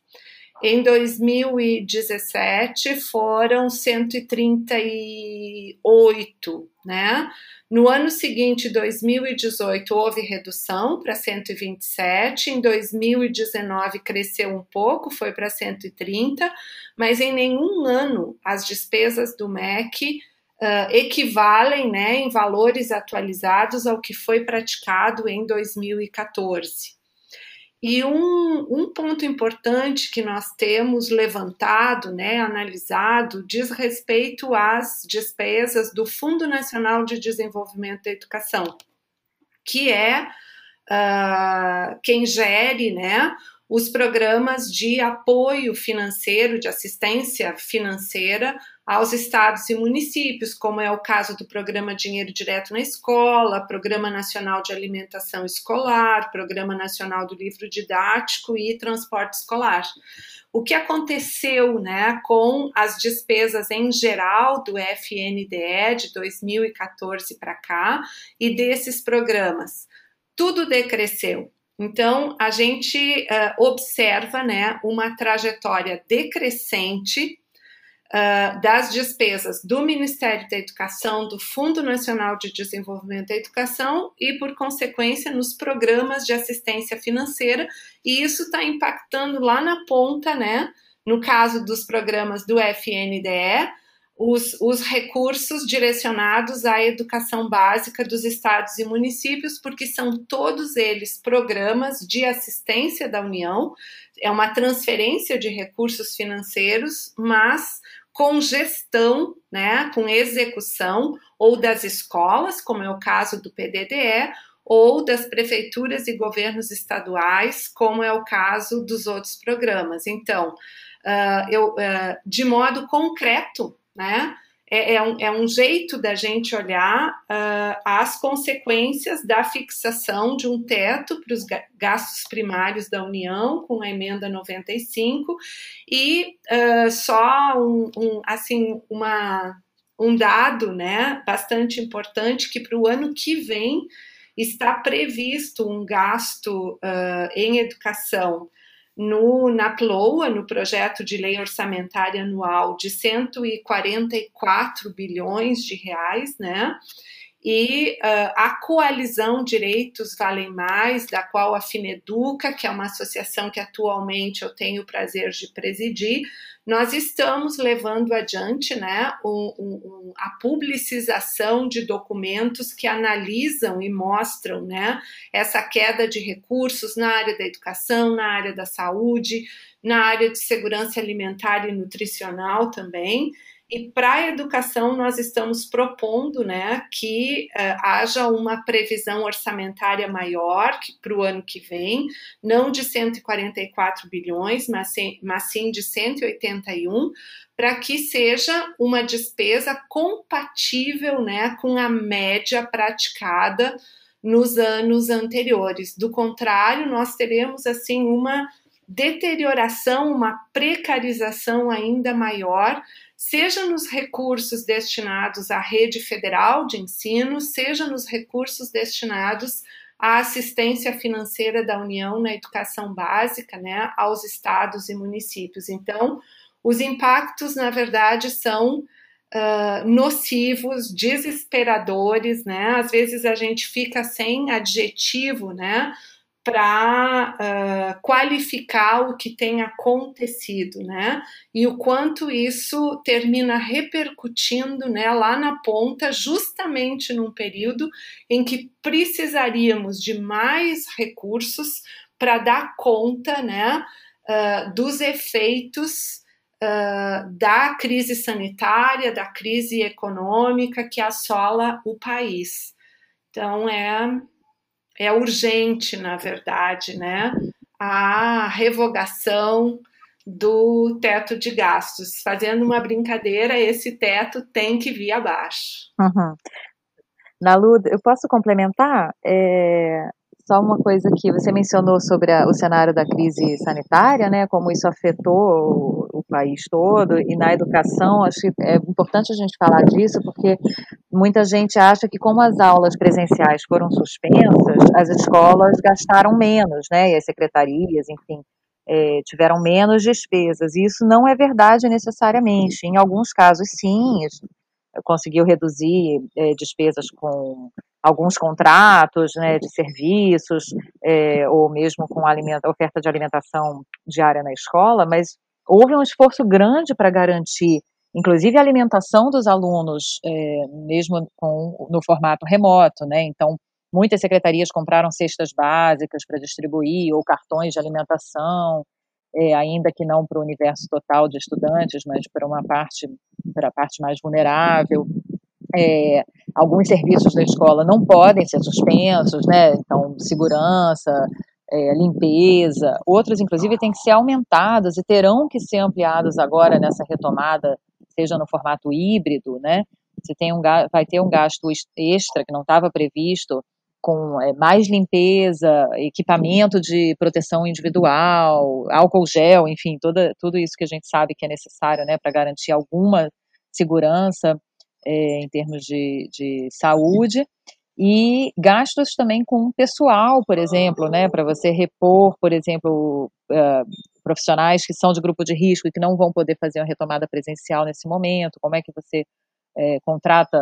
Em 2017 foram 138, né? No ano seguinte, 2018, houve redução para 127, em 2019 cresceu um pouco, foi para 130, mas em nenhum ano as despesas do MEC uh, equivalem né, em valores atualizados ao que foi praticado em 2014. E um, um ponto importante que nós temos levantado, né, analisado, diz respeito às despesas do Fundo Nacional de Desenvolvimento da Educação, que é uh, quem gere né, os programas de apoio financeiro, de assistência financeira aos estados e municípios, como é o caso do Programa Dinheiro Direto na Escola, Programa Nacional de Alimentação Escolar, Programa Nacional do Livro Didático e Transporte Escolar. O que aconteceu né, com as despesas em geral do FNDE de 2014 para cá e desses programas? Tudo decresceu. Então, a gente uh, observa né, uma trajetória decrescente uh, das despesas do Ministério da Educação, do Fundo Nacional de Desenvolvimento da Educação e, por consequência, nos programas de assistência financeira, e isso está impactando lá na ponta, né? No caso dos programas do FNDE, os, os, recursos direcionados à educação básica dos estados e municípios, porque são todos eles programas de assistência da União, é uma transferência de recursos financeiros, mas com gestão, né, com execução, ou das escolas, como é o caso do PDDE, ou das prefeituras e governos estaduais, como é o caso dos outros programas. Então, uh, eu, uh, de modo concreto, né, é, é, um, é um jeito da gente olhar uh, as consequências da fixação de um teto para os gastos primários da União com a emenda 95 e uh, só um, um, assim uma um dado né, bastante importante que para o ano que vem está previsto um gasto uh, em educação no, na PLOA, no projeto de lei orçamentária anual, de 144 bilhões de reais, né? E uh, a coalizão Direitos Valem Mais, da qual a Fineduca, que é uma associação que atualmente eu tenho o prazer de presidir, nós estamos levando adiante né, um, um, a publicização de documentos que analisam e mostram né, essa queda de recursos na área da educação, na área da saúde, na área de segurança alimentar e nutricional também. E para a educação, nós estamos propondo né, que uh, haja uma previsão orçamentária maior para o ano que vem, não de 144 bilhões, mas mas sim de 181, para que seja uma despesa compatível né, com a média praticada nos anos anteriores. Do contrário, nós teremos assim uma deterioração, uma precarização ainda maior seja nos recursos destinados à rede federal de ensino, seja nos recursos destinados à assistência financeira da União na educação básica, né, aos estados e municípios. Então, os impactos, na verdade, são uh, nocivos, desesperadores, né? Às vezes a gente fica sem adjetivo, né? Para uh, qualificar o que tem acontecido, né? E o quanto isso termina repercutindo, né, lá na ponta, justamente num período em que precisaríamos de mais recursos para dar conta, né, uh, dos efeitos uh, da crise sanitária, da crise econômica que assola o país. Então é é urgente, na verdade, né, a revogação do teto de gastos. Fazendo uma brincadeira, esse teto tem que vir abaixo. Uhum. Nalu, eu posso complementar? É, só uma coisa que você mencionou sobre a, o cenário da crise sanitária, né, como isso afetou o, o, país todo, e na educação, acho que é importante a gente falar disso, porque muita gente acha que como as aulas presenciais foram suspensas, as escolas gastaram menos, né, e as secretarias, enfim, é, tiveram menos despesas, e isso não é verdade necessariamente, em alguns casos sim, conseguiu reduzir é, despesas com alguns contratos né, de serviços, é, ou mesmo com alimenta, oferta de alimentação diária na escola, mas houve um esforço grande para garantir, inclusive, a alimentação dos alunos, é, mesmo com, no formato remoto. Né? Então, muitas secretarias compraram cestas básicas para distribuir, ou cartões de alimentação, é, ainda que não para o universo total de estudantes, mas para uma parte, para a parte mais vulnerável. É, alguns serviços da escola não podem ser suspensos, né? Então, segurança, é, limpeza, outros, inclusive, têm que ser aumentados e terão que ser ampliados agora nessa retomada, seja no formato híbrido, né? Se tem um, vai ter um gasto extra que não estava previsto com é, mais limpeza, equipamento de proteção individual, álcool gel, enfim, toda, tudo isso que a gente sabe que é necessário, né, para garantir alguma segurança é, em termos de, de saúde e gastos também com pessoal, por exemplo, né, para você repor, por exemplo, uh, profissionais que são de grupo de risco e que não vão poder fazer uma retomada presencial nesse momento, como é que você é, contrata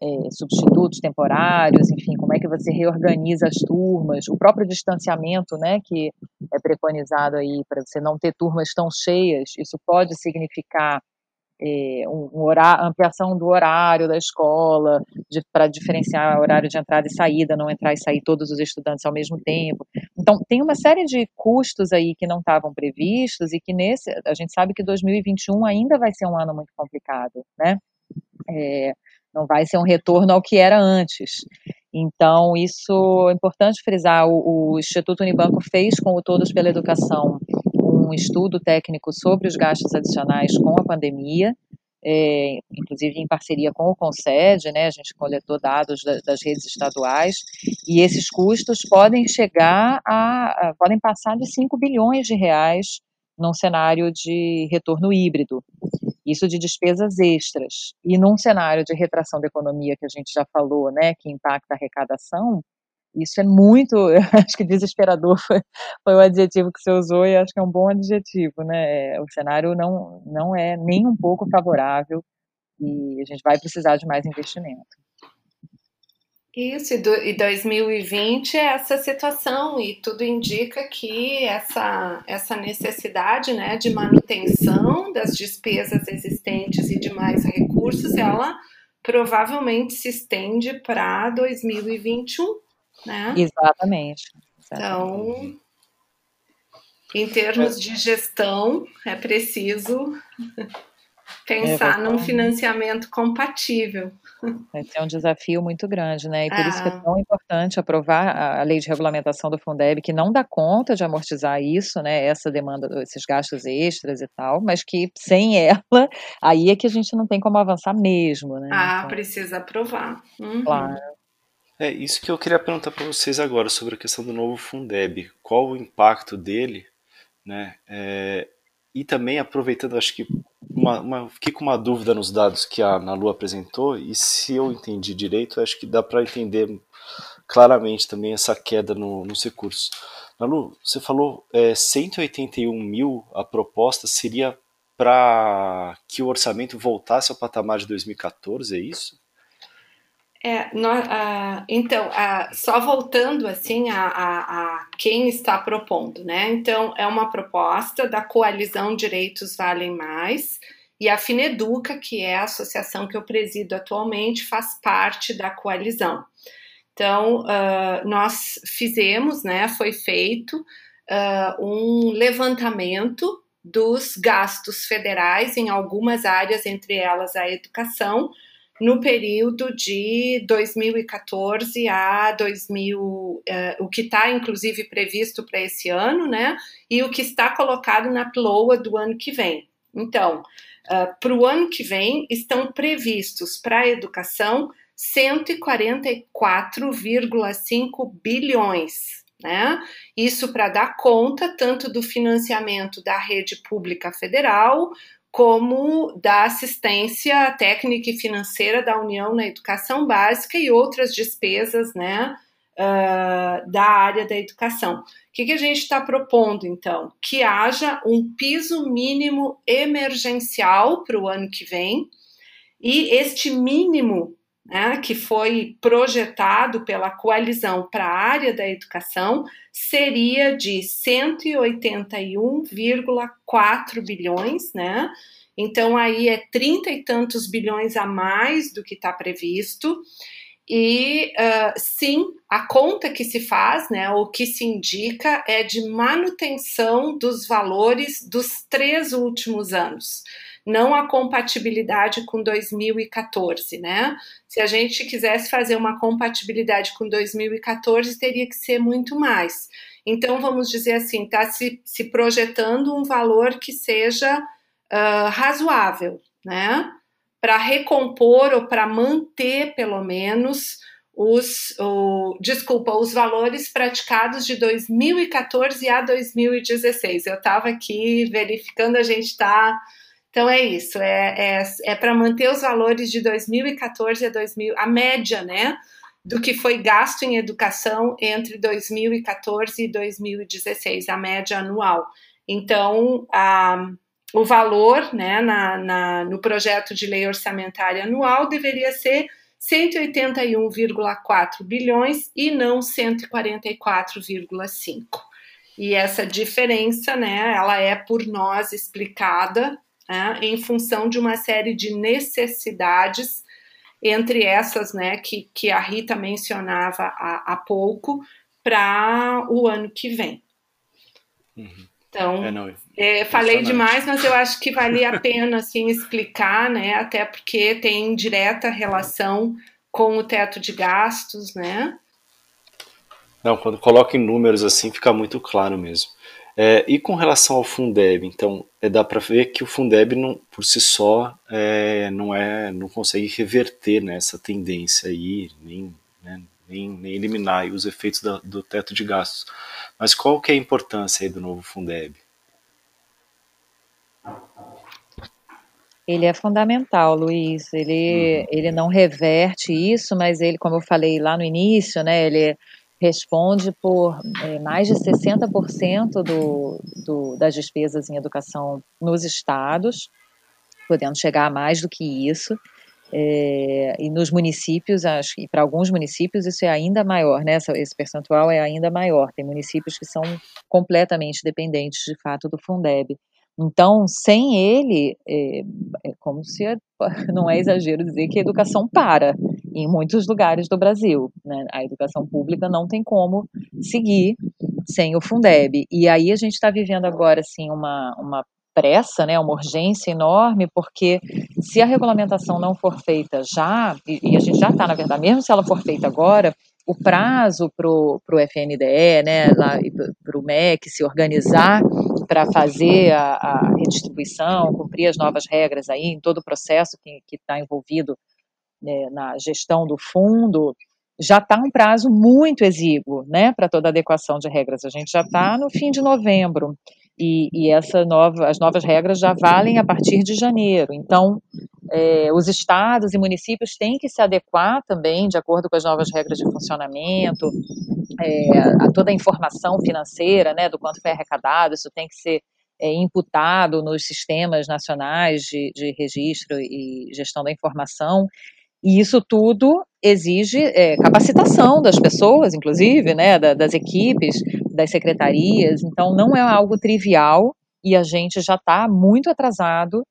é, substitutos temporários, enfim, como é que você reorganiza as turmas, o próprio distanciamento, né, que é preconizado aí para você não ter turmas tão cheias, isso pode significar é, um, um horário, ampliação do horário da escola, para diferenciar horário de entrada e saída, não entrar e sair todos os estudantes ao mesmo tempo. Então, tem uma série de custos aí que não estavam previstos e que nesse, a gente sabe que 2021 ainda vai ser um ano muito complicado, né? É, não vai ser um retorno ao que era antes. Então, isso é importante frisar. O, o Instituto Unibanco fez com o Todos pela Educação um estudo técnico sobre os gastos adicionais com a pandemia, é, inclusive em parceria com o Conced, né, a gente coletou dados da, das redes estaduais, e esses custos podem chegar a, a, podem passar de 5 bilhões de reais num cenário de retorno híbrido, isso de despesas extras. E num cenário de retração da economia que a gente já falou, né, que impacta a arrecadação, isso é muito, acho que desesperador foi, foi o adjetivo que você usou e acho que é um bom adjetivo, né? O cenário não, não é nem um pouco favorável e a gente vai precisar de mais investimento. Isso, e, do, e 2020 é essa situação, e tudo indica que essa, essa necessidade né, de manutenção das despesas existentes e de mais recursos, ela provavelmente se estende para 2021, né? Exatamente. exatamente. Então, em termos de gestão, é preciso pensar é, num financiamento compatível. Vai ser um desafio muito grande, né? E por ah. isso que é ah. tão importante aprovar a lei de regulamentação do Fundeb, que não dá conta de amortizar isso, né? Essa demanda, esses gastos extras e tal, mas que sem ela, aí é que a gente não tem como avançar mesmo, né? Ah, então, precisa aprovar. Uhum. Claro. É isso que eu queria perguntar para vocês agora sobre a questão do novo Fundeb. Qual o impacto dele, né? É, e também aproveitando, acho que uma, uma, fiquei com uma dúvida nos dados que a Nalu apresentou, e se eu entendi direito, acho que dá para entender claramente também essa queda no, nos recursos. Nalu, você falou é, 181 mil, a proposta seria para que o orçamento voltasse ao patamar de 2014, é isso? É, então, só voltando assim a, a, a, quem está propondo, né? Então, é uma proposta da coalizão Direitos Valem Mais e a Fineduca, que é a associação que eu presido atualmente, faz parte da coalizão. Então, uh, nós fizemos, né? Foi feito um levantamento dos gastos federais em algumas áreas, entre elas a educação no período de 2014 a 2000, uh, eh, o que está inclusive previsto para esse ano, né? E o que está colocado na PLOA do ano que vem. Então, uh, para o ano que vem, estão previstos para a educação 144,5 bilhões. Né? Isso para dar conta tanto do financiamento da rede pública federal, como da assistência técnica e financeira da União na educação básica e outras despesas né, uh, da área da educação. O que, que a gente está propondo, então? Que haja um piso mínimo emergencial para o ano que vem, e este mínimo né, que foi projetado pela coalizão para a área da educação seria de 181,4 bilhões, né? Então aí é trinta e tantos bilhões a mais do que está previsto. E uh, sim, a conta que se faz, né, o que se indica é de manutenção dos valores dos três últimos anos não a compatibilidade com 2014, né? Se a gente quisesse fazer uma compatibilidade com 2014, teria que ser muito mais. Então, vamos dizer assim, está se, se projetando um valor que seja uh, razoável, né? Para recompor ou para manter, pelo menos, os, o, desculpa, os valores praticados de 2014 a 2016. Eu estava aqui verificando, a gente está então é isso, é, é, é para manter os valores de 2014 a 2000, a média, né, do que foi gasto em educação entre 2014 e 2016, a média anual. Então, a, o valor, né, na, na, no projeto de lei orçamentária anual deveria ser 181,4 bilhões e não 144,5. E essa diferença, né, ela é por nós explicada né, em função de uma série de necessidades, entre essas né, que, que a Rita mencionava há, há pouco, para o ano que vem. Uhum. Então, é, não, é, falei demais, mas eu acho que valia a pena assim, explicar, né, até porque tem direta relação com o teto de gastos, né? Não, quando coloca em números assim fica muito claro mesmo. É, e com relação ao Fundeb, então, é, dá para ver que o Fundeb não, por si só é, não é, não consegue reverter né, essa tendência aí, nem, né, nem, nem, eliminar os efeitos da, do teto de gastos. Mas qual que é a importância aí do novo Fundeb? Ele é fundamental, Luiz. Ele, uhum. ele não reverte isso, mas ele, como eu falei lá no início, né, ele responde por é, mais de 60% do, do, das despesas em educação nos estados, podendo chegar a mais do que isso. É, e nos municípios, acho que para alguns municípios isso é ainda maior, né? Esse percentual é ainda maior. Tem municípios que são completamente dependentes, de fato, do Fundeb. Então, sem ele, é, é como se não é exagero dizer que a educação para em muitos lugares do Brasil. Né? A educação pública não tem como seguir sem o Fundeb. E aí a gente está vivendo agora assim uma, uma pressa, né, uma urgência enorme, porque se a regulamentação não for feita já, e, e a gente já está, na verdade, mesmo se ela for feita agora, o prazo para o FNDE, né, para o MEC se organizar para fazer a, a, redistribuição, cumprir as novas regras aí, em todo o processo que está envolvido né, na gestão do fundo, já está um prazo muito exíguo, né, para toda adequação de regras. A gente já está no fim de novembro e, e essa nova, as novas regras já valem a partir de janeiro. Então, é, os estados e municípios têm que se adequar também, de acordo com as novas regras de funcionamento, é, a toda a informação financeira, né, do quanto foi arrecadado, isso tem que ser é, imputado nos sistemas nacionais de, de registro e gestão da informação. E isso tudo exige é, capacitação das pessoas, inclusive, né, da, das equipes, das secretarias. Então, não é algo trivial e a gente já está muito atrasado.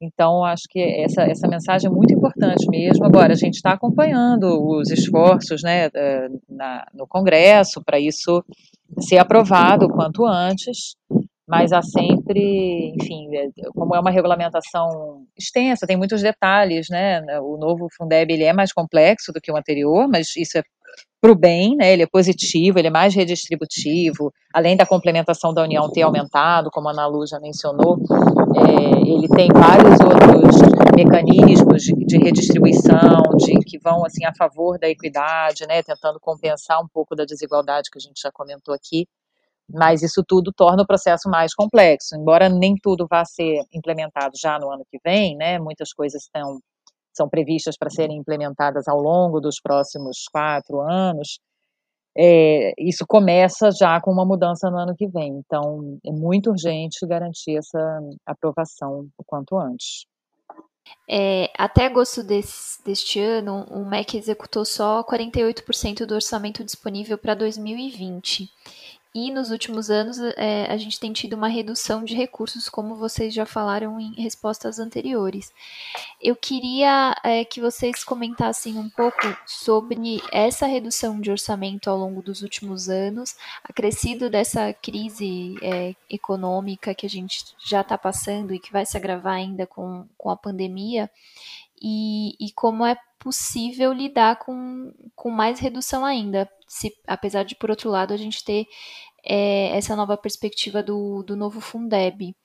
Então, acho que essa, essa mensagem é muito importante mesmo. Agora, a gente está acompanhando os esforços né, na, no Congresso para isso ser aprovado o quanto antes mas há sempre, enfim, é, como é uma regulamentação extensa, tem muitos detalhes, né? O novo Fundeb ele é mais complexo do que o anterior, mas isso é para o bem, né? Ele é positivo, ele é mais redistributivo, além da complementação da União ter aumentado, como a Ana Lu já mencionou, é, ele tem vários outros mecanismos de, de, redistribuição, de que vão assim a favor da equidade, né? Tentando compensar um pouco da desigualdade que a gente já comentou aqui mas isso tudo torna o processo mais complexo. Embora nem tudo vá ser implementado já no ano que vem, né, muitas coisas estão, são previstas para serem implementadas ao longo dos próximos quatro anos, é, isso começa já com uma mudança no ano que vem. Então, é muito urgente garantir essa aprovação o quanto antes. É, até agosto desse, deste ano, o MEC executou só 48% do orçamento disponível para 2020. E nos últimos anos é, a gente tem tido uma redução de recursos, como vocês já falaram em respostas anteriores. Eu queria é, que vocês comentassem um pouco sobre essa redução de orçamento ao longo dos últimos anos, acrescido dessa crise é, econômica que a gente já está passando e que vai se agravar ainda com, com a pandemia, e, e como é possível lidar com, com mais redução ainda, se, apesar de, por outro lado, a gente ter é, essa nova perspectiva do, do novo Fundeb.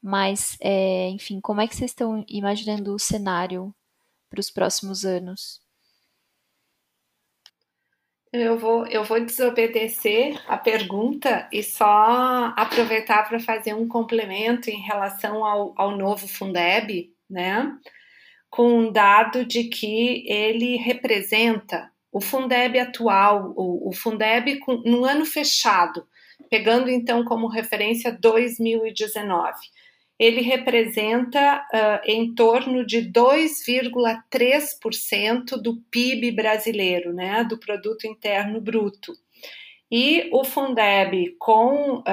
Mas, é, enfim, como é que vocês estão imaginando o cenário para os próximos anos? Eu vou, eu vou desobedecer a pergunta e só aproveitar para fazer um complemento em relação ao, ao novo Fundeb, né? Com um dado de que ele representa o Fundeb atual, o, o Fundeb com, no ano fechado, pegando então como referência 2019. Ele representa uh, em torno de 2,3% do PIB brasileiro, né, do produto interno bruto. E o Fundeb, com uh,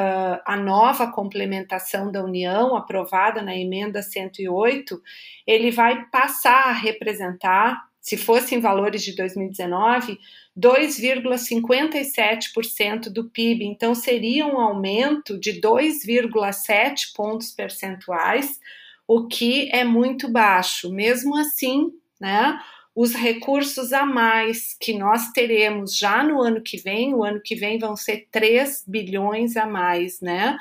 a nova complementação da União, aprovada na emenda 108, ele vai passar a representar se fossem valores de 2019, 2,57% do PIB. Então, seria um aumento de 2,7 pontos percentuais, o que é muito baixo. Mesmo assim, né? Os recursos a mais que nós teremos já no ano que vem, o ano que vem vão ser 3 bilhões a mais, né?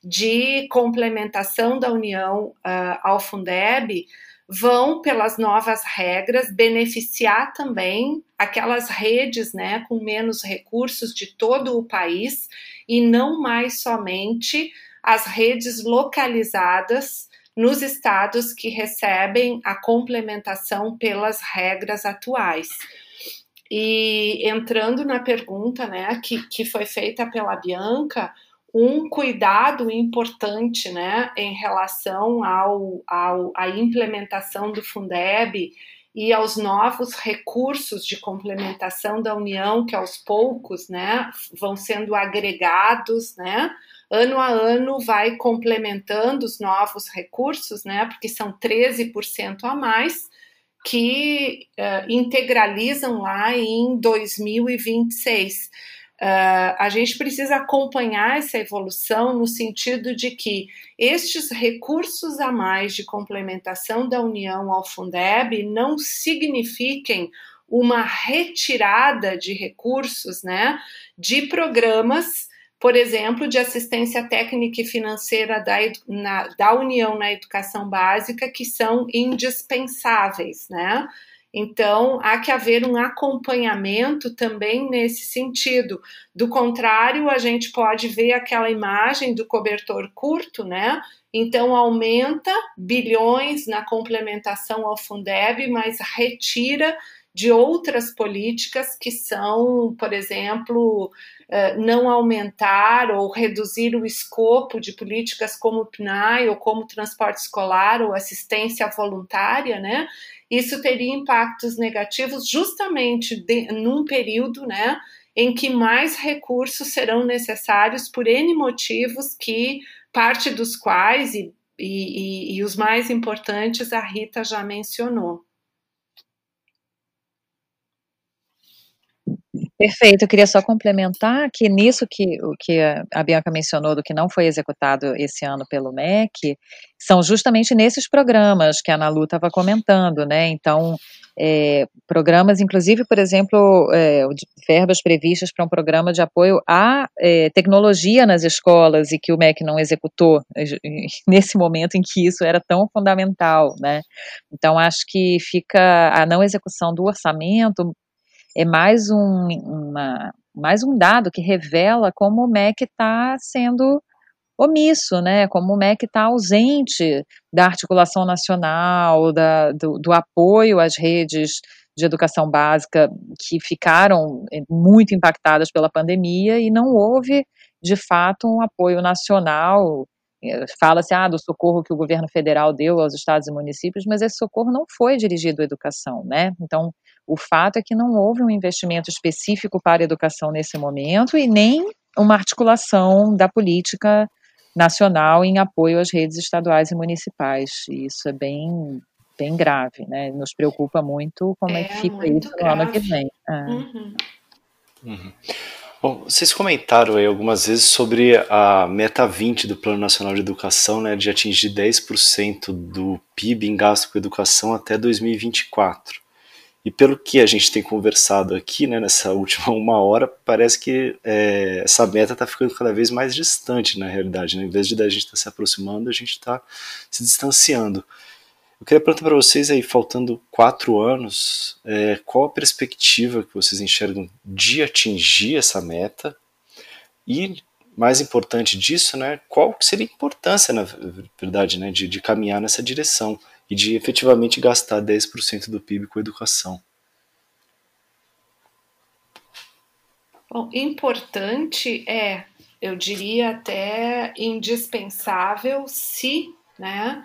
De complementação da União uh, ao Fundeb, vão, pelas novas regras, beneficiar também aquelas redes né, com menos recursos de todo o país e não mais somente as redes localizadas nos estados que recebem a complementação pelas regras atuais. E entrando na pergunta né, que, que foi feita pela Bianca, um cuidado importante né, em relação ao, ao, à implementação do Fundeb e aos novos recursos de complementação da União, que aos poucos né, vão sendo agregados, né, ano a ano vai complementando os novos recursos, né, porque são 13% a mais, que uh, integralizam lá em 2026. Uh, a gente precisa acompanhar essa evolução no sentido de que estes recursos a mais de complementação da União ao Fundeb não signifiquem uma retirada de recursos né, de programas, por exemplo, de assistência técnica e financeira da, na, da União na educação básica, que são indispensáveis. Né? Então, há que haver um acompanhamento também nesse sentido. Do contrário, a gente pode ver aquela imagem do cobertor curto, né? Então, aumenta bilhões na complementação ao Fundeb, mas retira de outras políticas que são, por exemplo, eh, não aumentar ou reduzir o escopo de políticas como o PNAE ou como transporte escolar ou assistência voluntária, né? isso teria impactos negativos justamente de, num período, né, em que mais recursos serão necessários por N motivos que parte dos quais e, e, e os mais importantes a Rita já mencionou. Perfeito, eu queria só complementar que nisso que o que a Bianca mencionou do que não foi executado esse ano pelo MEC, são justamente nesses programas que a Ana Lu estava comentando, né? Então, é, programas, inclusive, por exemplo, é, verbas previstas para um programa de apoio à é, tecnologia nas escolas e que o MEC não executou nesse momento em que isso era tão fundamental, né? Então, acho que fica a não execução do orçamento é mais um, uma, mais um dado que revela como o MEC está sendo omisso, né? Como o MEC está ausente da articulação nacional, da, do, do, apoio às redes de educação básica que ficaram eh, muito impactadas pela pandemia e não houve, de fato, um apoio nacional. Eh, fala-se ah, do socorro que o governo federal deu aos estados e municípios, mas esse socorro não foi dirigido à educação, né? Então, o fato é que não houve um investimento específico para a educação nesse momento e nem uma articulação da política nacional em apoio às redes estaduais e municipais. E isso é bem, bem grave, né? Nos preocupa muito como é, é que fica isso grave. no ano que vem. É. Uhum. Uhum. Bom, vocês comentaram aí algumas vezes sobre a meta 20 do Plano Nacional de Educação, né, de atingir 10% do PIB em gasto com educação até 2024. E pelo que a gente tem conversado aqui, né, nessa última uma hora, parece que é, essa meta está ficando cada vez mais distante na realidade. Né? Em vez de a gente estar tá se aproximando, a gente está se distanciando. Eu queria perguntar para vocês aí, faltando quatro anos, é, qual a perspectiva que vocês enxergam de atingir essa meta? E, mais importante disso, né, qual seria a importância, na verdade, né, de, de caminhar nessa direção? E de efetivamente gastar 10% do PIB com educação. Bom, importante é, eu diria até indispensável se né,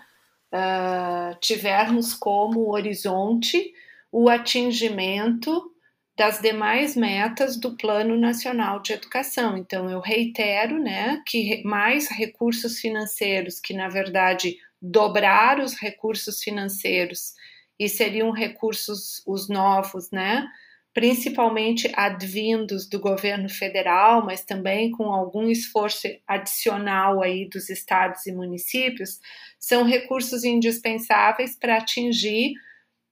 uh, tivermos como horizonte o atingimento das demais metas do Plano Nacional de Educação. Então, eu reitero né, que mais recursos financeiros, que na verdade dobrar os recursos financeiros e seriam recursos os novos, né? Principalmente advindos do governo federal, mas também com algum esforço adicional aí dos estados e municípios, são recursos indispensáveis para atingir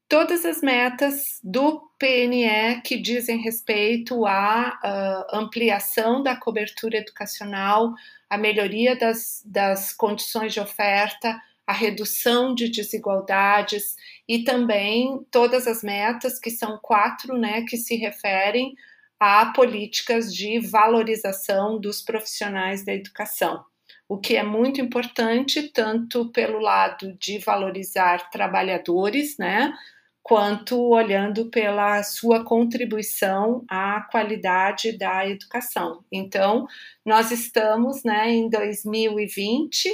todas as metas do PNE que dizem respeito à uh, ampliação da cobertura educacional, a melhoria das, das condições de oferta, a redução de desigualdades e também todas as metas, que são quatro, né, que se referem a políticas de valorização dos profissionais da educação. O que é muito importante, tanto pelo lado de valorizar trabalhadores, né, quanto olhando pela sua contribuição à qualidade da educação. Então, nós estamos né, em 2020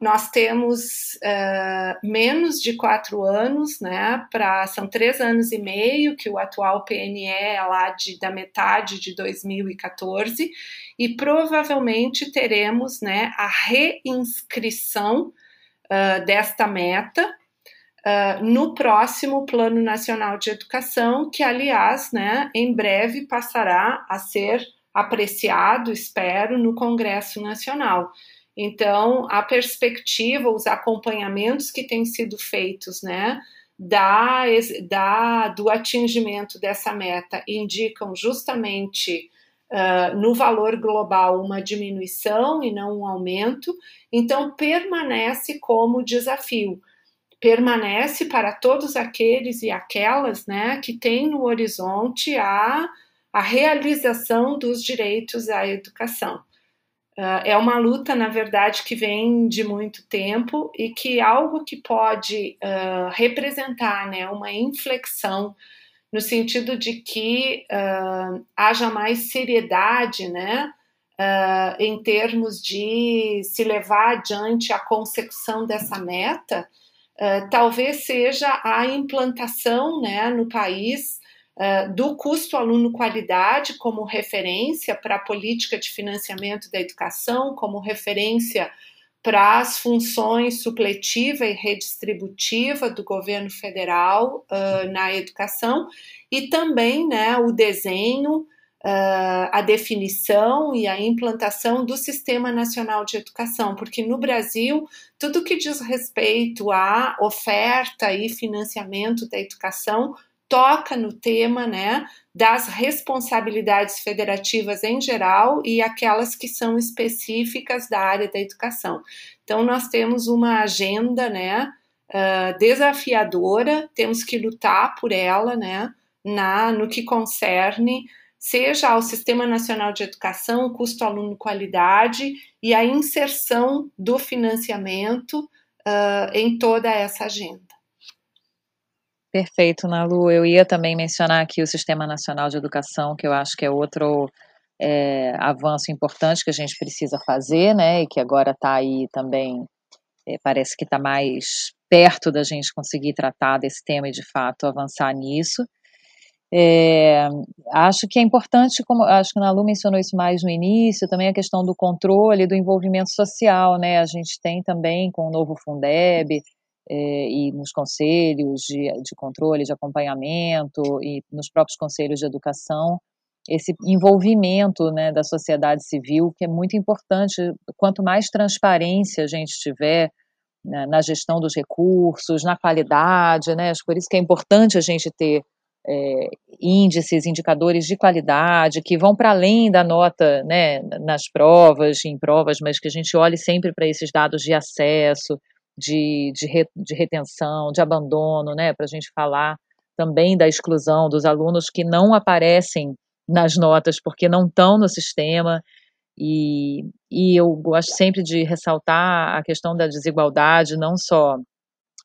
nós temos uh, menos de quatro anos, né? Pra, são três anos e meio que o atual PNE é lá de, da metade de 2014, e provavelmente teremos né, a reinscrição uh, desta meta Uh, no próximo Plano Nacional de Educação, que, aliás, né, em breve passará a ser apreciado, espero, no Congresso Nacional. Então, a perspectiva, os acompanhamentos que têm sido feitos, né, da, da, do atingimento dessa meta indicam justamente uh, no valor global uma diminuição e não um aumento, então permanece como desafio. Permanece para todos aqueles e aquelas né, que têm no horizonte a, a realização dos direitos à educação. Uh, é uma luta, na verdade, que vem de muito tempo e que algo que pode uh, representar né, uma inflexão no sentido de que uh, haja mais seriedade né, em termos de se levar adiante a consecução dessa meta, talvez seja a implantação né, no país do custo aluno-qualidade como referência para a política de financiamento da educação, como referência para as funções supletiva e redistributiva do governo federal uh, na educação e também né, o desenho, uh, a definição e a implantação do Sistema Nacional de Educação, porque no Brasil, tudo que diz respeito à oferta e financiamento da educação toca no tema né, das responsabilidades federativas em geral e aquelas que são específicas da área da educação. Então, nós temos uma agenda né, uh, desafiadora, temos que lutar por ela né, na, no que concerne seja ao Sistema Nacional de Educação, custo aluno qualidade e a inserção do financiamento uh, em toda essa agenda. Perfeito, Nalu. Eu ia também mencionar aqui o Sistema Nacional de Educação, que eu acho que é outro é, avanço importante que a gente precisa fazer, né? E que agora está aí também, é, parece que está mais perto da gente conseguir tratar desse tema e de fato avançar nisso. É, acho que é importante, como acho que a Nalu mencionou isso mais no início, também a questão do controle do envolvimento social, né? A gente tem também com o novo Fundeb é, e nos conselhos de, de controle, de acompanhamento e nos próprios conselhos de educação, esse envolvimento né, da sociedade civil, que é muito importante. Quanto mais transparência a gente tiver né, na gestão dos recursos, na qualidade, né, por isso que é importante a gente ter é, índices, indicadores de qualidade que vão para além da nota né, nas provas, em provas, mas que a gente olhe sempre para esses dados de acesso, de, de, re, de retenção, de abandono, né, para a gente falar também da exclusão dos alunos que não aparecem nas notas porque não estão no sistema. E, e eu gosto sempre de ressaltar a questão da desigualdade, não só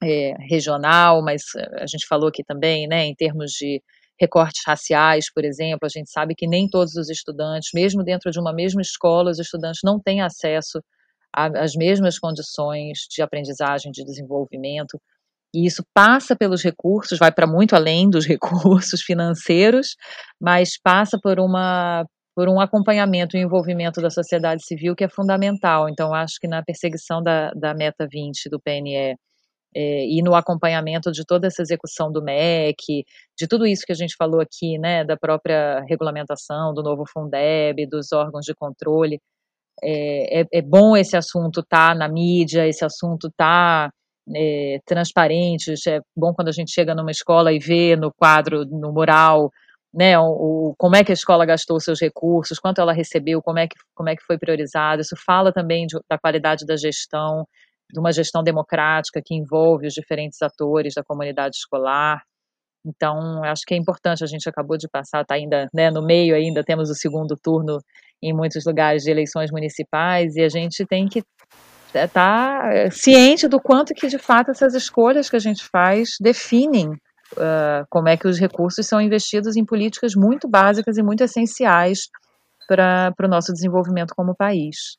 é, regional, mas eh, a gente falou aqui também, né, em termos de recortes raciais, por exemplo, a gente sabe que nem todos os estudantes, mesmo dentro de uma mesma escola, os estudantes não têm acesso as mesmas condições de aprendizagem, de desenvolvimento. E isso passa pelos recursos, vai para muito além dos recursos financeiros, mas passa por uma por um acompanhamento e envolvimento da sociedade civil que é fundamental. Então, acho que na perseguição da, da meta 20 do PNE é, e no acompanhamento de toda essa execução do MEC, de tudo isso que a gente falou aqui, né, da própria regulamentação, do novo Fundeb, dos órgãos de controle, é, é, é bom esse assunto estar tá na mídia, esse assunto estar tá, é, transparente, é bom quando a gente chega numa escola e vê no quadro, no mural, né, o, o, como é que a escola gastou seus recursos, quanto ela recebeu, como é que, como é que foi priorizado, isso fala também de, da qualidade da gestão, de uma gestão democrática que envolve os diferentes atores da comunidade escolar, então, acho que é importante, a gente acabou de passar, está ainda né, no meio ainda, temos o segundo turno em muitos lugares de eleições municipais, e a gente tem que estar tá eh, ciente do quanto que, de fato, essas escolhas que a gente faz definem uh, como é que os recursos são investidos em políticas muito básicas e muito essenciais para o nosso desenvolvimento como país.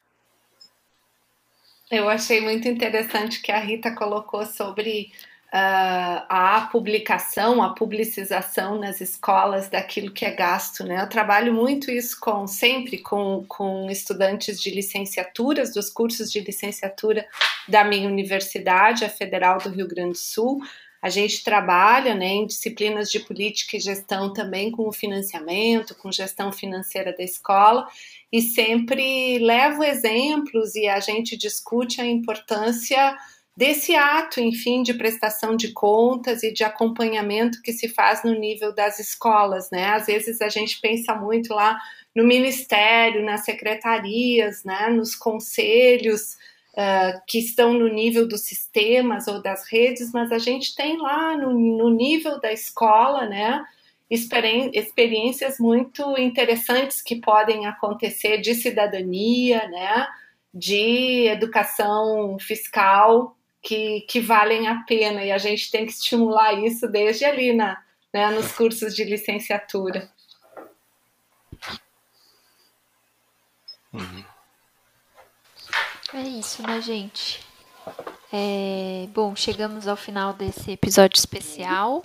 Eu achei muito interessante que a Rita colocou sobre a publicação, a publicização nas escolas daquilo que é gasto. Né? Eu trabalho muito isso com sempre com, com estudantes de licenciaturas, dos cursos de licenciatura da minha universidade, a Federal do Rio Grande do Sul. A gente trabalha né, em disciplinas de política e gestão também com o financiamento, com gestão financeira da escola, e sempre levo exemplos e a gente discute a importância desse ato, enfim, de prestação de contas e de acompanhamento que se faz no nível das escolas, né? Às vezes a gente pensa muito lá no ministério, nas secretarias, né, nos conselhos uh, que estão no nível dos sistemas ou das redes, mas a gente tem lá no, no nível da escola, né, experiências muito interessantes que podem acontecer de cidadania, né, de educação fiscal, que, que valem a pena e a gente tem que estimular isso desde ali na, né, nos cursos de licenciatura. Uhum. É isso, né, gente? É, bom, chegamos ao final desse episódio especial.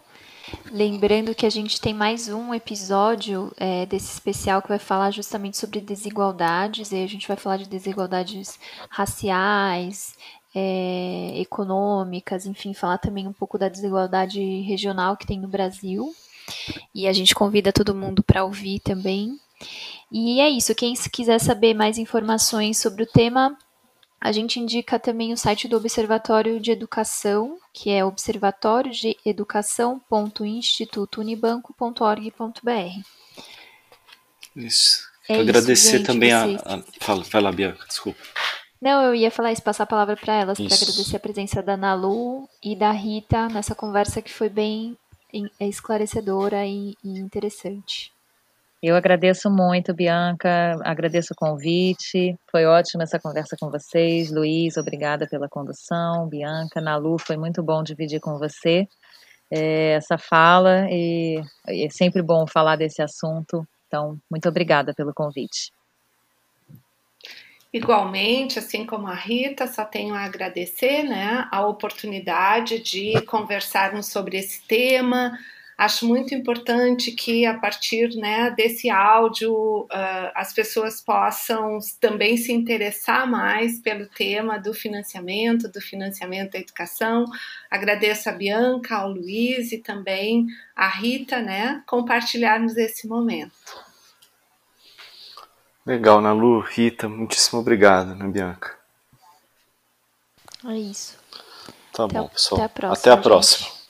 Lembrando que a gente tem mais um episódio é, desse especial que vai falar justamente sobre desigualdades, e a gente vai falar de desigualdades raciais, é, econômicas, enfim, falar também um pouco da desigualdade regional que tem no Brasil. E a gente convida todo mundo para ouvir também. E é isso. Quem quiser saber mais informações sobre o tema, a gente indica também o site do Observatório de Educação, que é observatório de educação.institutounibanco.org.br. Isso. É agradecer gente, também a, a. Fala, fala, Bianca, desculpa. Não, eu ia falar isso, passar a palavra para elas, para agradecer a presença da Nalu e da Rita nessa conversa que foi bem esclarecedora e, e interessante. Eu agradeço muito, Bianca, agradeço o convite. Foi ótima essa conversa com vocês. Luiz, obrigada pela condução. Bianca, Nalu, foi muito bom dividir com você é, essa fala e é sempre bom falar desse assunto. Então, muito obrigada pelo convite. Igualmente, assim como a Rita, só tenho a agradecer né, a oportunidade de conversarmos sobre esse tema. Acho muito importante que a partir né, desse áudio uh, as pessoas possam também se interessar mais pelo tema do financiamento, do financiamento da educação. Agradeço a Bianca, ao Luiz e também a Rita, né, compartilharmos esse momento. Legal, Nalu, Rita, muitíssimo obrigado, né, Bianca? É isso. Tá até bom, pessoal. Até a próxima. Até a próxima.